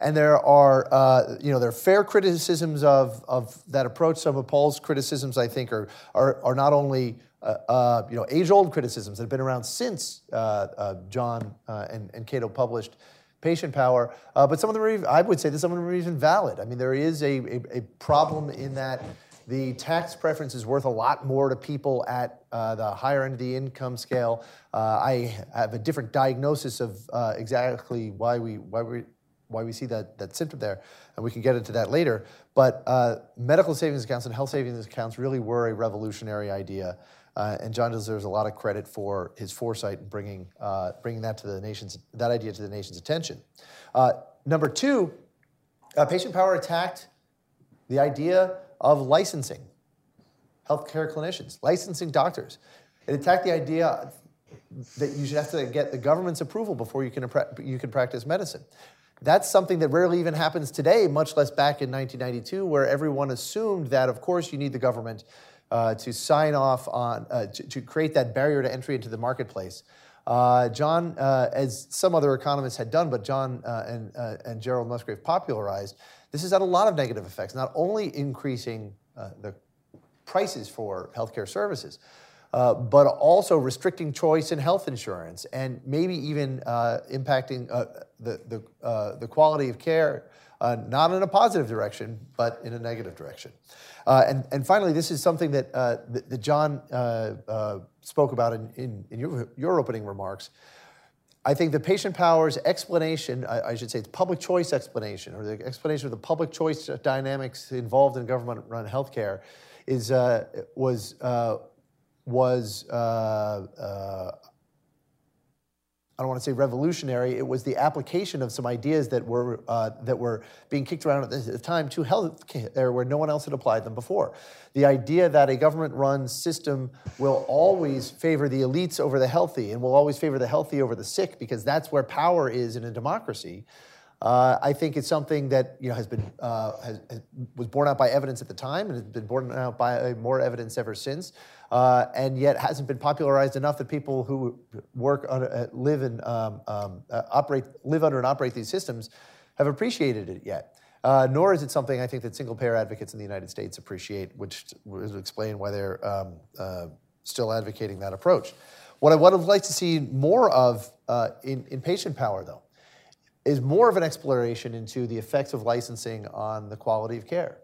And there are, uh, you know, there are fair criticisms of, of that approach. Some of Paul's criticisms, I think, are, are, are not only, uh, uh, you know, age-old criticisms that have been around since uh, uh, John uh, and, and Cato published Patient Power, but some of them are, even, I would say that some of them are even valid. I mean, there is a, a, a problem in that the tax preference is worth a lot more to people at uh, the higher end of the income scale. Uh, I have a different diagnosis of uh, exactly why we why we why we see that, that symptom there, and we can get into that later. But uh, medical savings accounts and health savings accounts really were a revolutionary idea, uh, and John deserves a lot of credit for his foresight in bringing, uh, bringing that to the nation's that idea to the nation's attention. Uh, number two, uh, Patient Power attacked the idea of licensing healthcare clinicians, licensing doctors. It attacked the idea that you should have to get the government's approval before you can, you can practice medicine. That's something that rarely even happens today, much less back in 1992, where everyone assumed that, of course, you need the government uh, to sign off on, uh, to, to, create that barrier to entry into the marketplace. Uh, John, uh, as some other economists had done, but John uh, and, uh, and Gerald Musgrave popularized, this has had a lot of negative effects, not only increasing the prices for healthcare services, uh, but also restricting choice in health insurance and maybe even uh, impacting uh, the, the, uh, the quality of care, uh, not in a positive direction, but in a negative direction. and, and finally, this is something that, that, that, John spoke about in, in, in your, your, opening remarks. I think the patient powers explanation, I, I, should say it's public choice explanation, or the explanation of the public choice dynamics involved in government run healthcare, is, was was uh, uh, I don't want to say revolutionary. It was the application of some ideas that were uh, that were being kicked around at the time to health care where no one else had applied them before. The idea that a government-run system will always favor the elites over the healthy and will always favor the healthy over the sick because that's where power is in a democracy. Uh, I think it's something that you know has been uh, has, has, was borne out by evidence at the time and has been borne out by more evidence ever since uh, and yet hasn't been popularized enough that people who work on, uh, live and um, um, uh, operate, live under and operate these systems have appreciated it yet. Uh, nor is it something I think that single payer advocates in the United States appreciate, which would explain why they're um, still advocating that approach. What I would have liked to see more of in, in patient power, though, is more of an exploration into the effects of licensing on the quality of care.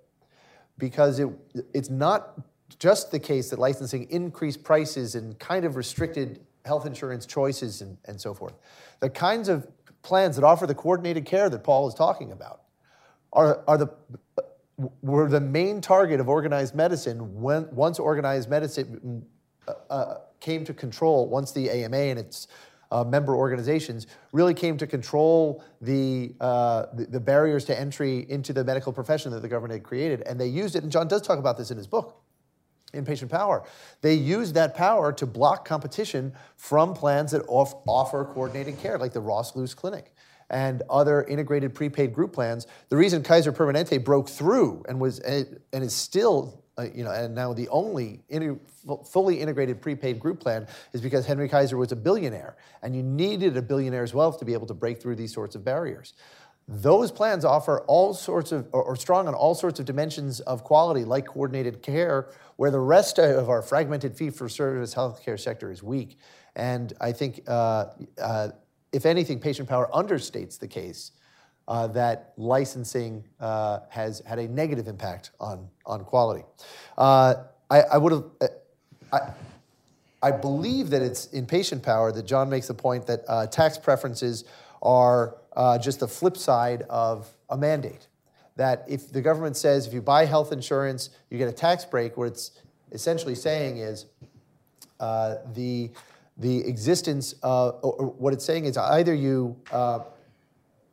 Because it, it's not just the case that licensing increased prices and kind of restricted health insurance choices and, and so forth. The kinds of plans that offer the coordinated care that Paul is talking about are, are the were the main target of organized medicine when once organized medicine uh, uh, came to control once the AMA and its uh, member organizations really came to control the, uh, the, the barriers to entry into the medical profession that the government had created, and they used it. And John does talk about this in his book in patient power. They use that power to block competition from plans that off, offer coordinated care, like the Ross-Loos Clinic and other integrated prepaid group plans. The reason Kaiser Permanente broke through and was and is still uh, you know, and now the only in, fully integrated prepaid group plan is because Henry Kaiser was a billionaire, and you needed a billionaire's wealth to be able to break through these sorts of barriers. those plans offer all sorts of, or, or strong on all sorts of dimensions of quality, like coordinated care, where the rest of our fragmented fee for service healthcare sector is weak. And I think, uh, uh, if anything, patient power understates the case uh, that licensing uh, has had a negative impact on, on quality. Uh, I, I would have. uh, I, I believe that it's in patient power that John makes the point that uh, tax preferences are just the flip side of a mandate. That if the government says if you buy health insurance, you get a tax break, what it's essentially saying is the, the existence, of, what it's saying is either you, uh,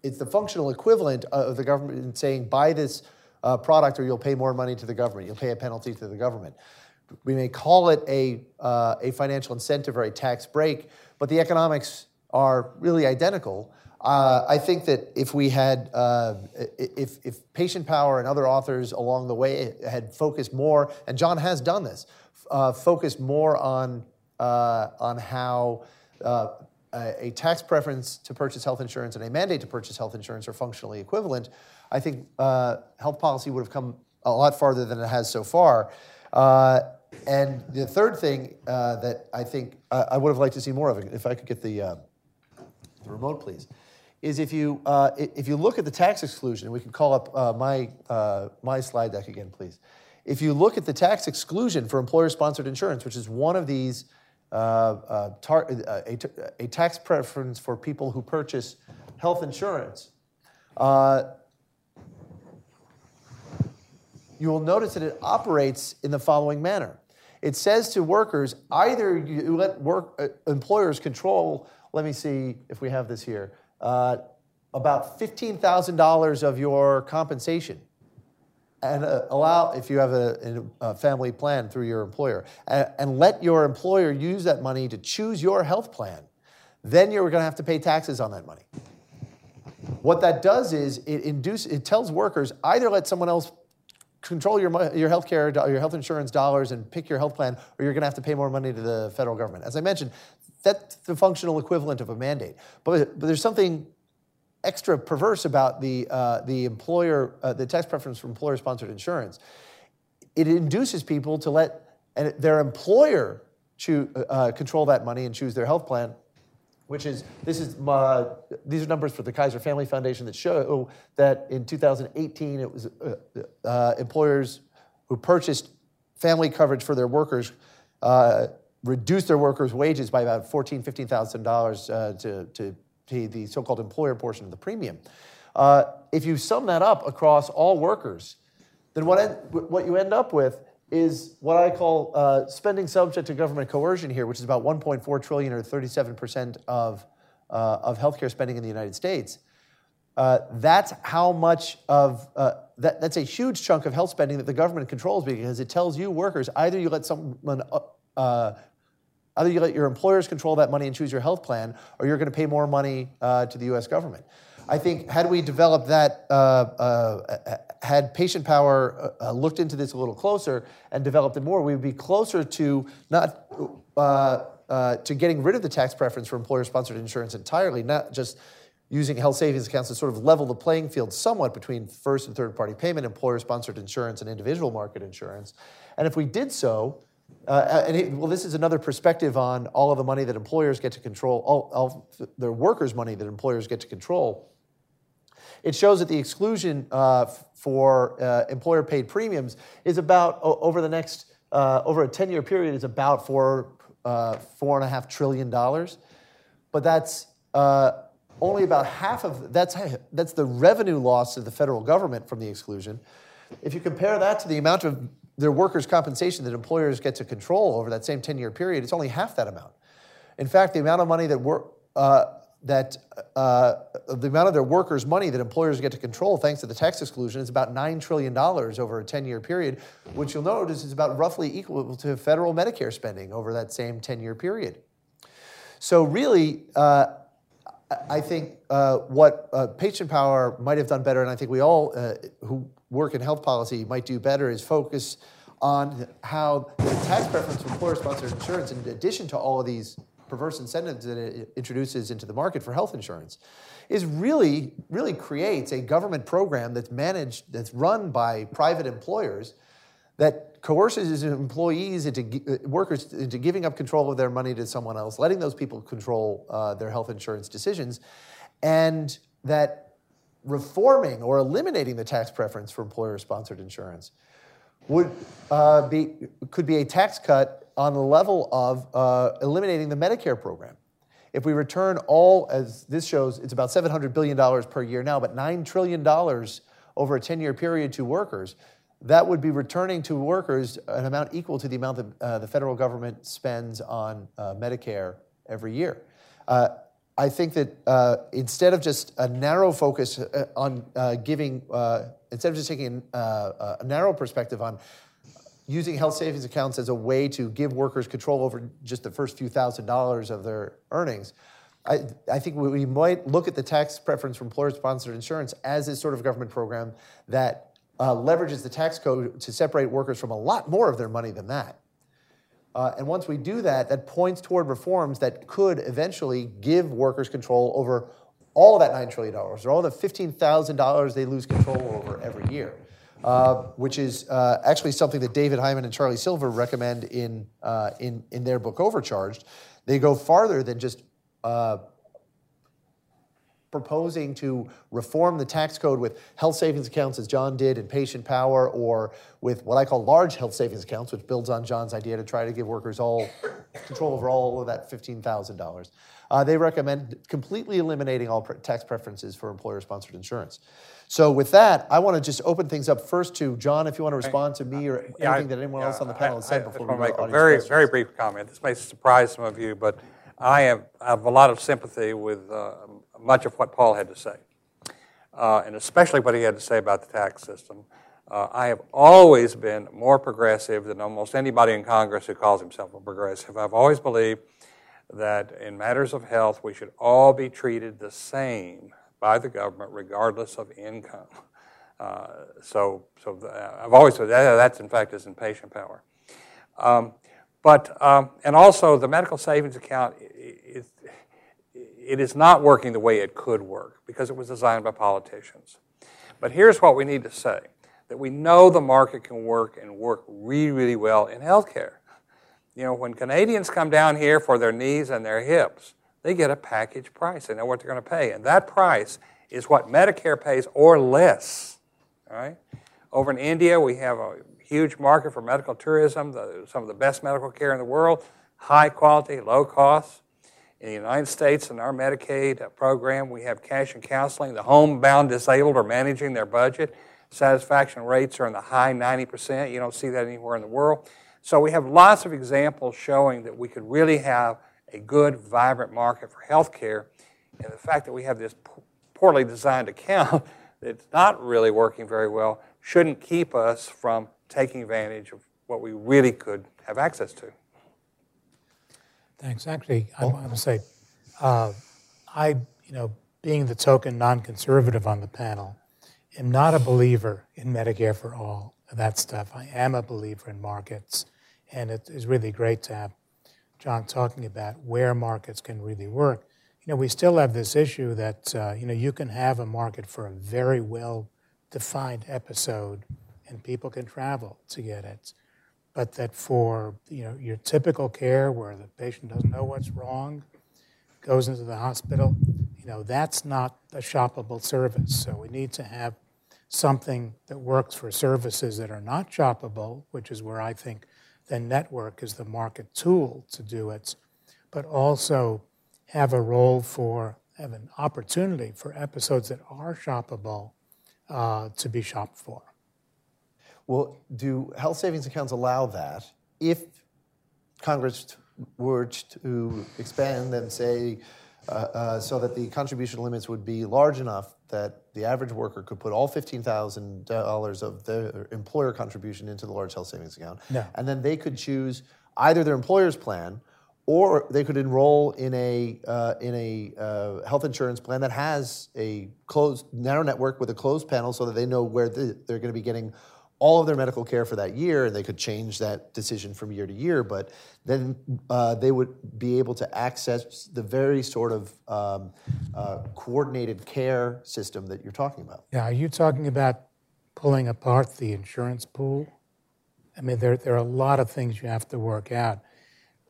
it's the functional equivalent of the government saying buy this uh, product or you'll pay more money to the government, you'll pay a penalty to the government. We may call it a, uh, a financial incentive or a tax break, but the economics are really identical. Uh, I think that if we had, uh, if, if Patient Power and other authors along the way had focused more, and John has done this, uh, focused more on, uh, on how uh, a, tax preference to purchase health insurance and a mandate to purchase health insurance are functionally equivalent, I think uh, health policy would have come a lot farther than it has so far. Uh, and the third thing uh, that I think uh, I would have liked to see more of, if I could get the, uh, the remote, please, is if you uh, if you look at the tax exclusion, we can call up my my slide deck again, please. If you look at the tax exclusion for employer-sponsored insurance, which is one of these uh, uh, tar- uh, a, t- a tax preference for people who purchase health insurance, you will notice that it operates in the following manner. It says to workers, either you let work, uh, employers control, let me see if we have this here, uh, about $15,000 of your compensation and uh, allow, if you have a, a family plan through your employer, and, and let your employer use that money to choose your health plan, then you're going to have to pay taxes on that money. What that does is it induce, it tells workers either let someone else control your your health care, your health insurance dollars and pick your health plan, or you're going to have to pay more money to the federal government. As I mentioned, that's the functional equivalent of a mandate. But, but there's something extra perverse about the uh, the employer uh, the tax preference for employer sponsored insurance. It induces people to let their employer choo- uh, control that money and choose their health plan which is this is my, these are numbers for the Kaiser Family Foundation that show that in 2018 it was uh, uh, employers who purchased family coverage for their workers uh, reduced their workers' wages by about $14,000, $15,000 uh, to, to pay the so-called employer portion of the premium. Uh, if you sum that up across all workers, then what, en- what you end up with is what I call uh, spending subject to government coercion here, which is about 1.4 trillion or 37% of, uh, of healthcare spending in the United States. Uh, that's how much of uh, that, that's a huge chunk of health spending that the government controls because it tells you workers either you let someone uh, uh, either you let your employers control that money and choose your health plan or you're going to pay more money uh, to the U.S. government. I think had we developed that, uh, uh, had patient power uh, uh, looked into this a little closer and developed it more, we would be closer to not uh, to getting rid of the tax preference for employer-sponsored insurance entirely, not just using health savings accounts to sort of level the playing field somewhat between first and third-party payment, employer-sponsored insurance, and individual market insurance. And if we did so, uh, and it, well, this is another perspective on all of the money that employers get to control, all, all their workers' money that employers get to control. It shows that the exclusion uh, for uh, employer-paid premiums is about over the next uh, over a ten-year period is about four uh, four and a half trillion dollars, but that's uh, only about half of that's that's the revenue loss to the federal government from the exclusion. If you compare that to the amount of their workers' compensation that employers get to control over that same ten-year period, it's only half that amount. In fact, the amount of money that work uh, that uh, the amount of their workers' money that employers get to control thanks to the tax exclusion is about nine trillion dollars over a ten-year period, which you'll notice is about roughly equal to federal Medicare spending over that same ten-year period. So really. Uh, I think uh, what uh, Patient Power might have done better, and I think we all uh, who work in health policy might do better, is focus on how the tax preference for employer-sponsored insurance, in addition to all of these perverse incentives that it introduces into the market for health insurance is really, really creates a government program that's managed, that's run by private employers that coerces employees into uh, workers into giving up control of their money to someone else, letting those people control uh, their health insurance decisions, and that reforming or eliminating the tax preference for employer-sponsored insurance would uh, be could be a tax cut on the level of uh, eliminating the Medicare program. If we return all, as this shows, it's about $700 billion per year now, but $9 trillion over a 10 year period to workers, that would be returning to workers an amount equal to the amount that uh, the federal government spends on uh, Medicare every year. Uh, I think that uh, instead of just a narrow focus uh, on uh, giving, instead of just taking a narrow perspective on using health savings accounts as a way to give workers control over just the first few thousand dollars of their earnings, I, I think we might look at the tax preference for employer sponsored insurance as a sort of government program that uh, leverages the tax code to separate workers from a lot more of their money than that. Uh, and once we do that, that points toward reforms that could eventually give workers control over all of that $9 trillion, or all the $15,000 they lose control over every year, uh, which is uh, actually something that David Hyman and Charlie Silver recommend in, uh, in, in their book Overcharged. They go farther than just uh, proposing to reform the tax code with health savings accounts, as John did in Patient Power, or with what I call large health savings accounts, which builds on John's idea to try to give workers all control over all of that $15,000. Uh, they recommend completely eliminating all pre- tax preferences for employer sponsored insurance. So, with that, I want to just open things up first to John, if you want to respond to me or anything yeah, I, that anyone yeah, else on the panel has said I, before I we make a very, questions. very brief comment. This may surprise some of you, but I have, I have a lot of sympathy with uh, much of what Paul had to say, uh, and especially what he had to say about the tax system. Uh, I have always been more progressive than almost anybody in Congress who calls himself a progressive. I've always believed that in matters of health, we should all be treated the same by the government, regardless of income. Uh, so, so the, I've always said that, that's in fact is in patient power. Um, but um, and also the medical savings account is, it is not working the way it could work because it was designed by politicians. But here's what we need to say that we know the market can work and work really, really well in healthcare. You know, when Canadians come down here for their knees and their hips, they get a package price. They know what they're going to pay. And that price is what Medicare pays or less. All right? Over in India, we have a huge market for medical tourism, the, some of the best medical care in the world, high quality, low cost. In the United States, in our Medicaid uh, program, we have cash and counseling. The homebound disabled are managing their budget. Satisfaction rates are in the high 90%. You don't see that anywhere in the world. So we have lots of examples showing that we could really have a good, vibrant market for health care. And the fact that we have this poorly designed account that's not really working very well shouldn't keep us from taking advantage of what we really could have access to. Thanks. Actually, I want to say, uh, I, you know, being the token non-conservative on the panel, am not a believer in Medicare for all, that stuff. I am a believer in markets, and it is really great to have John talking about where markets can really work. You know, we still have this issue that, uh, you know, you can have a market for a very well-defined episode, and people can travel to get it but that for you know your typical care where the patient doesn't know what's wrong, goes into the hospital, you know that's not a shoppable service. So we need to have something that works for services that are not shoppable, which is where I think the network is the market tool to do it, but also have a role for have an opportunity for episodes that are shoppable uh, to be shopped for. Well, do health savings accounts allow that if Congress were to expand them, say, uh, uh, so that the contribution limits would be large enough that the average worker could put all $15,000 of their employer contribution into the large health savings account. No. And then they could choose either their employer's plan or they could enroll in a, uh, in a uh, health insurance plan that has a closed, narrow network with a closed panel so that they know where the, they're going to be getting all of their medical care for that year, and they could change that decision from year to year. But then uh, they would be able to access the very sort of um, uh, coordinated care system that you're talking about. Yeah, are you talking about pulling apart the insurance pool? I mean, there, there are a lot of things you have to work out.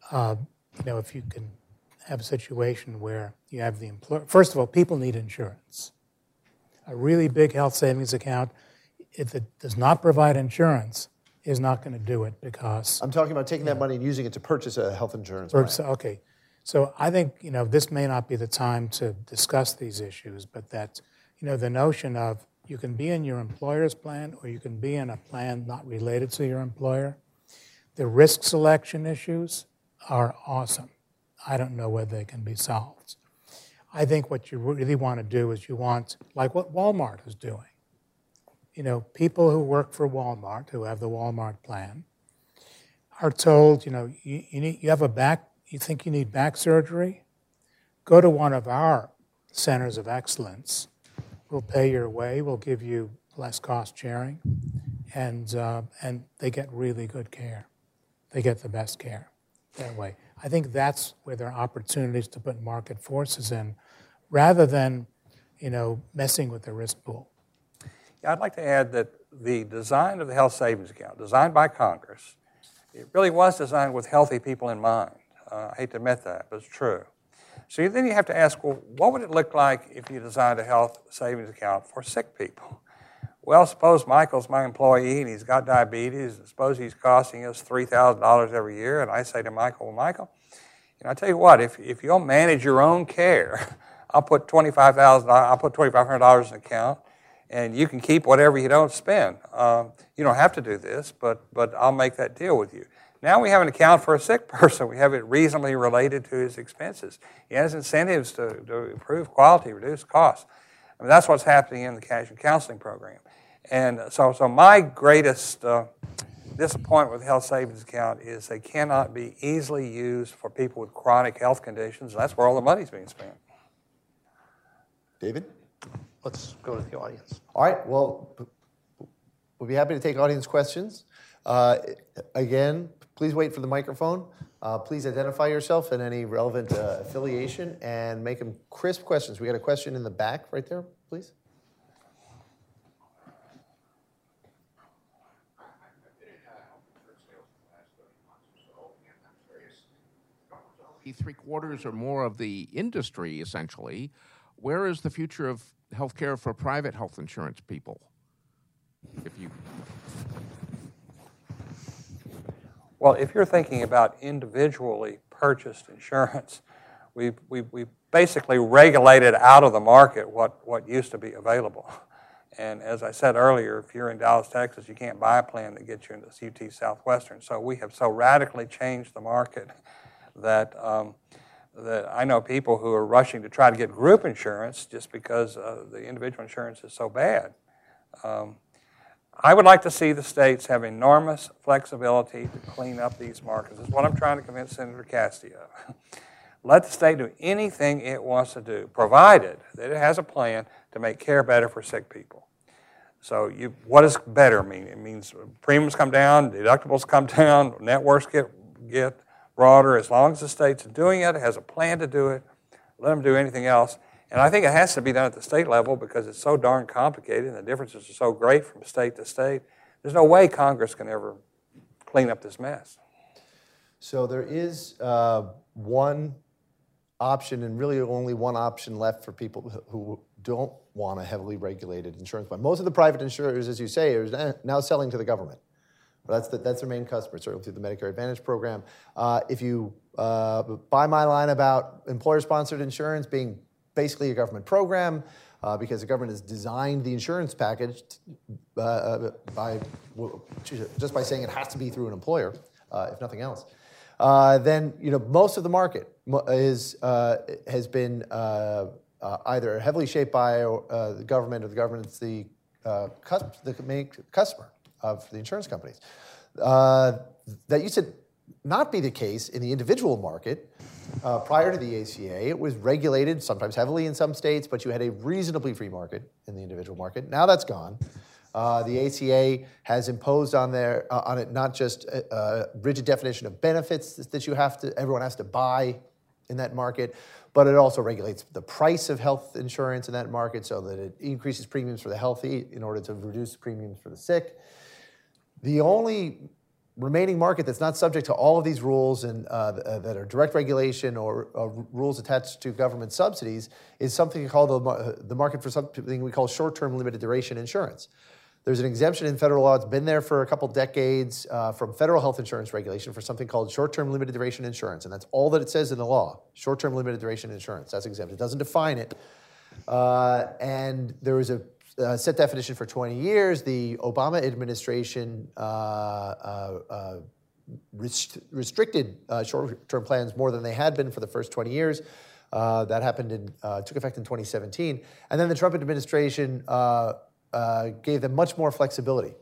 Uh, you know, if you can have a situation where you have the employer, first of all, people need insurance. A really big health savings account, if it does not provide insurance, is not going to do it because. I'm talking about taking that money and using it to purchase a health insurance plan. Okay. So I think, you know, this may not be the time to discuss these issues, but that, you know, the notion of you can be in your employer's plan or you can be in a plan not related to your employer. The risk selection issues are awesome. I don't know whether they can be solved. I think what you really want to do is you want, like what Walmart is doing. You know, people who work for Walmart, who have the Walmart plan, are told, you know, you, you, need, you have a back, you think you need back surgery? Go to one of our centers of excellence. We'll pay your way, we'll give you less cost sharing, and, uh, and they get really good care. They get the best care that way. I think that's where there are opportunities to put market forces in rather than, you know, messing with the risk pool. I'd like to add that the design of the health savings account, designed by Congress, it really was designed with healthy people in mind. Uh, I hate to admit that, but it's true. So then you have to ask, well, what would it look like if you designed a health savings account for sick people? Well, suppose Michael's my employee and he's got diabetes. Suppose he's costing us $3,000 every year. And I say to Michael, well, Michael, you know, I tell you what, if, if you'll manage your own care, I'll put 25,000, I'll put $2,500 in an account and you can keep whatever you don't spend. Um, you don't have to do this, but, but I'll make that deal with you. Now we have an account for a sick person. We have it reasonably related to his expenses. He has incentives to, to improve quality, reduce costs. I mean, that's what's happening in the cash and counseling program. And so, so my greatest uh, disappointment with health savings account is they cannot be easily used for people with chronic health conditions. That's where all the money's being spent. David? Let's go to the audience. All right, well, we'll be happy to take audience questions. Uh, again, please wait for the microphone. Uh, please identify yourself and any relevant uh, affiliation and make them crisp questions. We got a question in the back right there, please. Three quarters or more of the industry, essentially. Where is the future of healthcare for private health insurance people? If you Well, if you're thinking about individually purchased insurance, we've, we've, we've basically regulated out of the market what, what used to be available. And as I said earlier, if you're in Dallas, Texas, you can't buy a plan that gets you into UT Southwestern. So we have so radically changed the market that, um, that I know people who are rushing to try to get group insurance just because uh, the individual insurance is so bad. Um, I would like to see the states have enormous flexibility to clean up these markets. That's what I'm trying to convince Senator Cassidy of. Let the state do anything it wants to do, provided that it has a plan to make care better for sick people. So, you, what does better mean? It means premiums come down, deductibles come down, networks get, get broader. As long as the state's doing it, has a plan to do it, let them do anything else. And I think it has to be done at the state level because it's so darn complicated and the differences are so great from state to state. There's no way Congress can ever clean up this mess. So there is uh, one option, and really only one option left for people who don't want a heavily regulated insurance plan. Most of the private insurers, as you say, are now selling to the government. That's, the, that's their main customer, certainly through the Medicare Advantage program. Uh, if you uh, buy my line about employer-sponsored insurance being basically a government program, uh, because the government has designed the insurance package uh, uh by just by saying it has to be through an employer, uh, if nothing else. Then you know most of the market is has been either heavily shaped by the government or the government's the the main customer of the insurance companies. that used to not be the case in the individual market. Uh, prior to the ACA, it was regulated, sometimes heavily in some states, but you had a reasonably free market in the individual market. Now that's gone. Uh, the ACA has imposed on there uh, on it not just a, a, rigid definition of benefits that you have to everyone has to buy in that market, but it also regulates the price of health insurance in that market so that it increases premiums for the healthy in order to reduce premiums for the sick. The only remaining market that's not subject to all of these rules and uh, uh that are direct regulation or uh, rules attached to government subsidies is something called the, the market for something we call short-term limited duration insurance. There's an exemption in federal law. It's been there for a couple decades uh, from federal health insurance regulation for something called short-term limited duration insurance, and that's all that it says in the law. Short-term limited duration insurance. That's exempt. It doesn't define it. Uh, and there was a uh, set definition for 20 years. The Obama administration uh, uh, uh rest- restricted short-term plans more than they had been for the first 20 years. that happened in took effect in 2017, and then the Trump administration uh, gave them much more flexibility.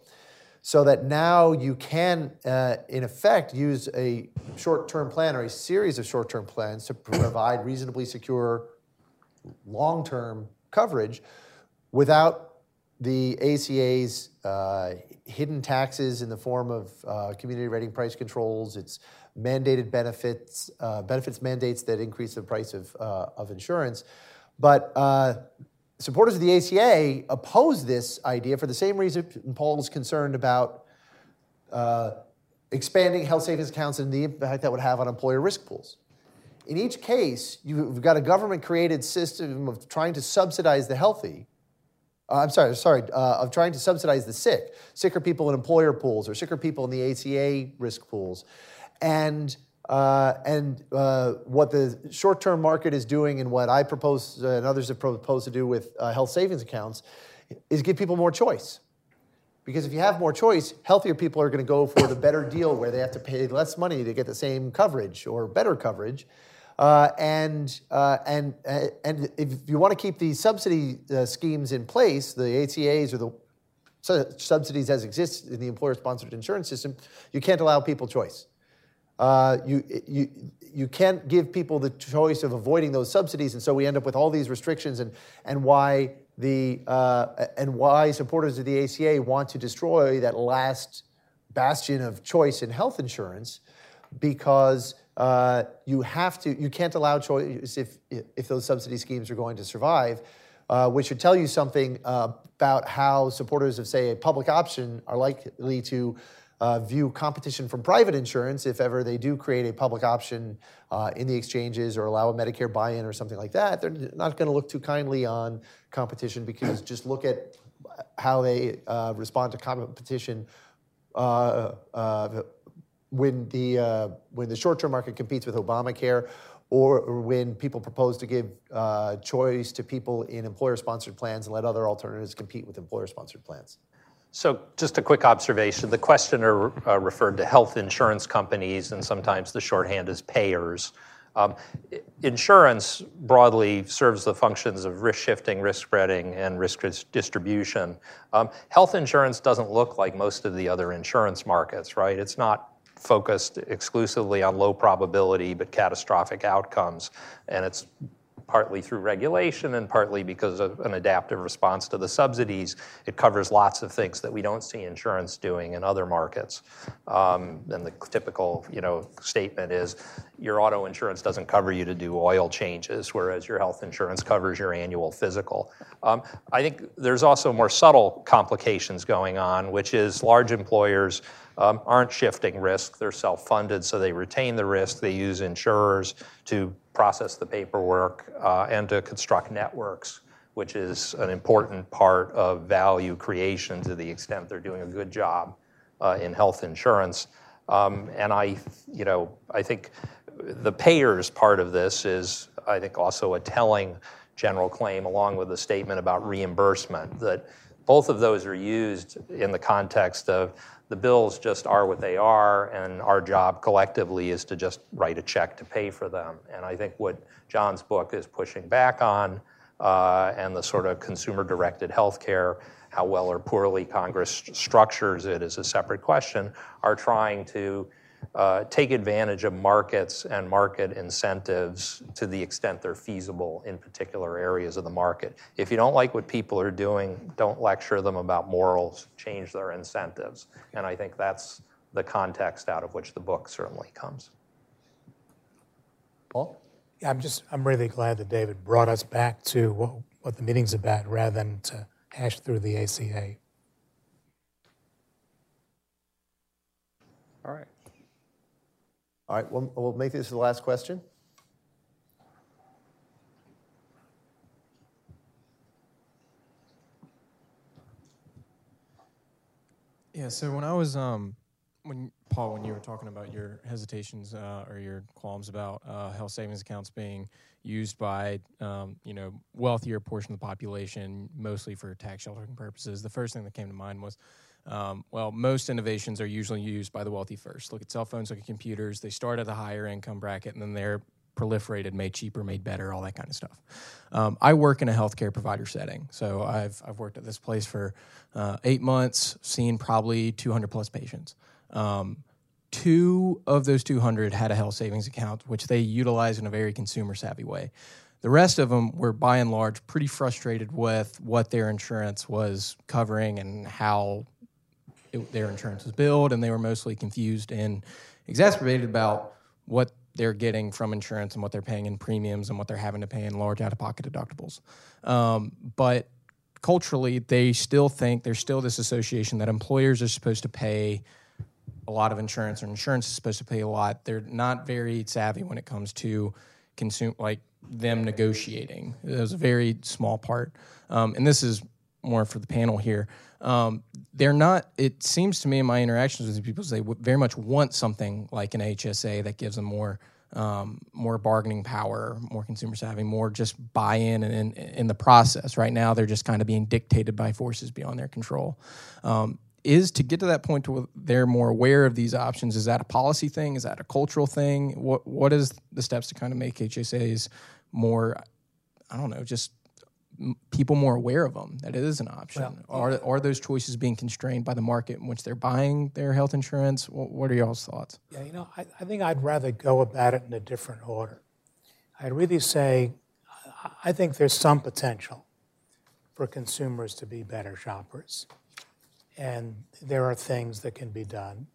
So that now you can, uh, in effect, use a short term plan or a series of short term plans to provide reasonably secure long term coverage without the ACA's uh, hidden taxes in the form of uh, community rating price controls, its mandated benefits, uh, benefits mandates that increase the price of, uh, of insurance. But supporters of the ACA oppose this idea for the same reason Paul is concerned about uh, expanding health savings accounts and the impact that would have on employer risk pools. In each case, you've got a government created system of trying to subsidize the healthy. Uh, I'm sorry, sorry, uh, of trying to subsidize the sick, sicker people in employer pools or sicker people in the ACA risk pools. And uh, and uh, what the short term market is doing, and what I propose uh, and others have proposed to do with uh, health savings accounts, is give people more choice. Because if you have more choice, healthier people are going to go for the better deal where they have to pay less money to get the same coverage or better coverage. Uh, and, uh, and, and if you want to keep these subsidy schemes in place, the ACAs or the subsidies as exist in the employer sponsored insurance system, you can't allow people choice. Uh, you, you, you can't give people the choice of avoiding those subsidies, and so we end up with all these restrictions and, and why the uh, and why supporters of the ACA want to destroy that last bastion of choice in health insurance because uh, you have to you can't allow choice if if those subsidy schemes are going to survive, uh, which should tell you something uh, about how supporters of say a public option are likely to uh, view competition from private insurance if ever they do create a public option uh, in the exchanges or allow a Medicare buy in or something like that. They're not going to look too kindly on competition because just look at how they uh, respond to competition uh, when the, uh, when the short term market competes with Obamacare. Or, when people propose to give choice to people in employer sponsored plans and let other alternatives compete with employer sponsored plans. So, just a quick observation. The questioner uh, referred to health insurance companies, and sometimes the shorthand is payers. Um, insurance broadly serves the functions of risk shifting, risk spreading, and risk distribution. Um, health insurance doesn't look like most of the other insurance markets, right? It's not focused exclusively on low probability but catastrophic outcomes, and it's partly through regulation and partly because of an adaptive response to the subsidies. It covers lots of things that we don't see insurance doing in other markets. Um, and the typical, you know, statement is your auto insurance doesn't cover you to do oil changes, whereas your health insurance covers your annual physical. Um, I think there's also more subtle complications going on, which is large employers um, aren't shifting risk. They're self funded, so they retain the risk. They use insurers to process the paperwork uh, and to construct networks, which is an important part of value creation to the extent they're doing a good job uh, in health insurance. Um, and I, you know, I think the payers part of this is, I think, also a telling general claim, along with the statement about reimbursement, that both of those are used in the context of the bills just are what they are, and our job collectively is to just write a check to pay for them. And I think what John's book is pushing back on, uh, and the sort of consumer directed healthcare, how well or poorly Congress structures it is a separate question, are trying to uh, take advantage of markets and market incentives to the extent they're feasible in particular areas of the market. If you don't like what people are doing, don't lecture them about morals, change their incentives. And I think that's the context out of which the book certainly comes. Paul? Yeah, I'm just, I'm really glad that David brought us back to what, what the meeting's about rather than to hash through the ACA. All right. All right, we'll, we'll make this the last question. Yeah, so when I was um when Paul, when you were talking about your hesitations uh, or your qualms about uh, health savings accounts being used by um, you know wealthier portion of the population, mostly for tax sheltering purposes, the first thing that came to mind was, um, well, most innovations are usually used by the wealthy first. Look at cell phones, look at computers. They start at a higher income bracket, and then they're proliferated, made cheaper, made better, all that kind of stuff. Um, I work in a healthcare provider setting, so I've I've worked at this place for uh, eight months, seen probably 200 plus patients. Um, two of those 200 had a health savings account, which they utilized in a very consumer savvy way. The rest of them were by and large pretty frustrated with what their insurance was covering and how it, their insurance was billed, and they were mostly confused and exacerbated about what they're getting from insurance and what they're paying in premiums and what they're having to pay in large out of pocket deductibles. Um, but culturally, they still think there's still this association that employers are supposed to pay a lot of insurance, or insurance is supposed to pay a lot. They're not very savvy when it comes to consume like them negotiating. It was a very small part, um, and this is more for the panel here. Um, they're not. It seems to me in my interactions with these people, they very much want something like an HSA that gives them more. Um, more bargaining power, more consumer savvy, more just buy-in and in, in the process. Right now, they're just kind of being dictated by forces beyond their control. Um, is to get to that point where they're more aware of these options. Is that a policy thing? Is that a cultural thing? What what is the steps to kind of make HSAs more? I don't know, just people more aware of them that it is an option. Well, are are those choices being constrained by the market in which they're buying their health insurance? What are y'all's thoughts? Yeah, you know, I, I think I'd rather go about it in a different order. I'd really say I think there's some potential for consumers to be better shoppers and there are things that can be done.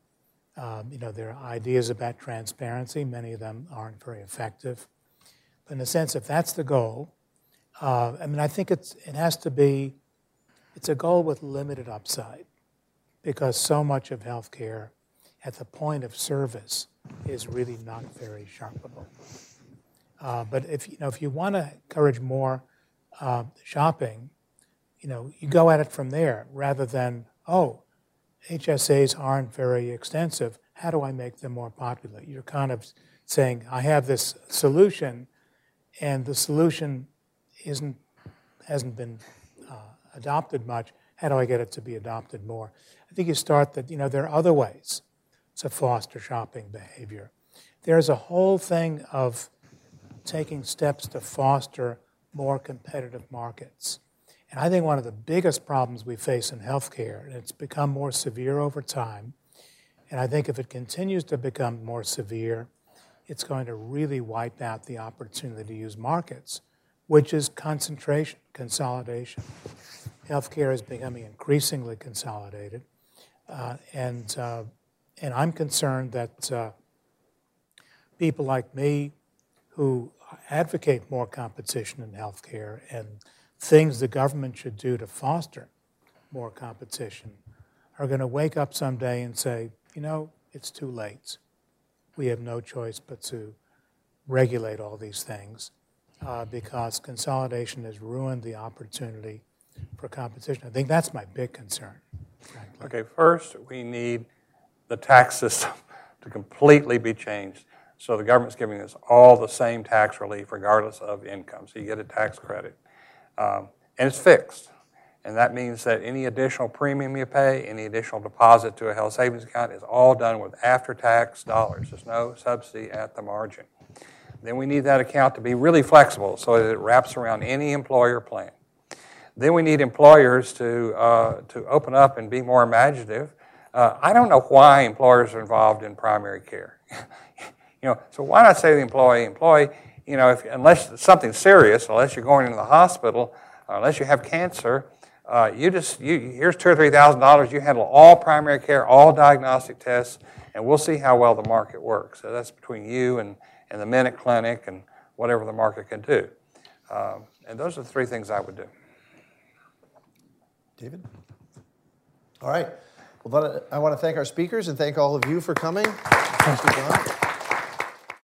Um, you know, there are ideas about transparency. Many of them aren't very effective. But in a sense, if that's the goal, uh, I mean, I think it's, it has to be, it's a goal with limited upside because so much of healthcare at the point of service is really not very shoppable. Uh, but if you know, if you want to encourage more uh, shopping, you know, you go at it from there rather than oh, HSAs aren't very extensive. How do I make them more popular? You're kind of saying, I have this solution, and the solution isn't, hasn't been uh, adopted much. How do I get it to be adopted more? I think you start that, you know, there are other ways to foster shopping behavior. There's a whole thing of taking steps to foster more competitive markets. And I think one of the biggest problems we face in healthcare, and it's become more severe over time, and I think if it continues to become more severe, it's going to really wipe out the opportunity to use markets, which is concentration, consolidation. Healthcare is becoming increasingly consolidated, uh, and uh, and I'm concerned that uh, people like me, who advocate more competition in healthcare and things the government should do to foster more competition are going to wake up someday and say, you know, it's too late. We have no choice but to regulate all these things uh, because consolidation has ruined the opportunity for competition. I think that's my big concern, frankly. Okay, first, we need the tax system to completely be changed. So the government's giving us all the same tax relief regardless of income. So you get a tax credit. Um, and it's fixed. And that means that any additional premium you pay, any additional deposit to a health savings account is all done with after tax dollars. There's no subsidy at the margin. Then we need that account to be really flexible so that it wraps around any employer plan. Then we need employers to, uh, to open up and be more imaginative Uh, I don't know why employers are involved in primary care. you know, so why not say to the employee, employee, you know, if, unless something serious, unless you're going into the hospital, unless you have cancer, uh, you just you here's two or three thousand dollars. You handle all primary care, all diagnostic tests, and we'll see how well the market works. So that's between you and, and the Minute Clinic and whatever the market can do. Um, and those are the three things I would do. David? All right. Well, I want to thank our speakers and thank all of you for coming. Thank you, John.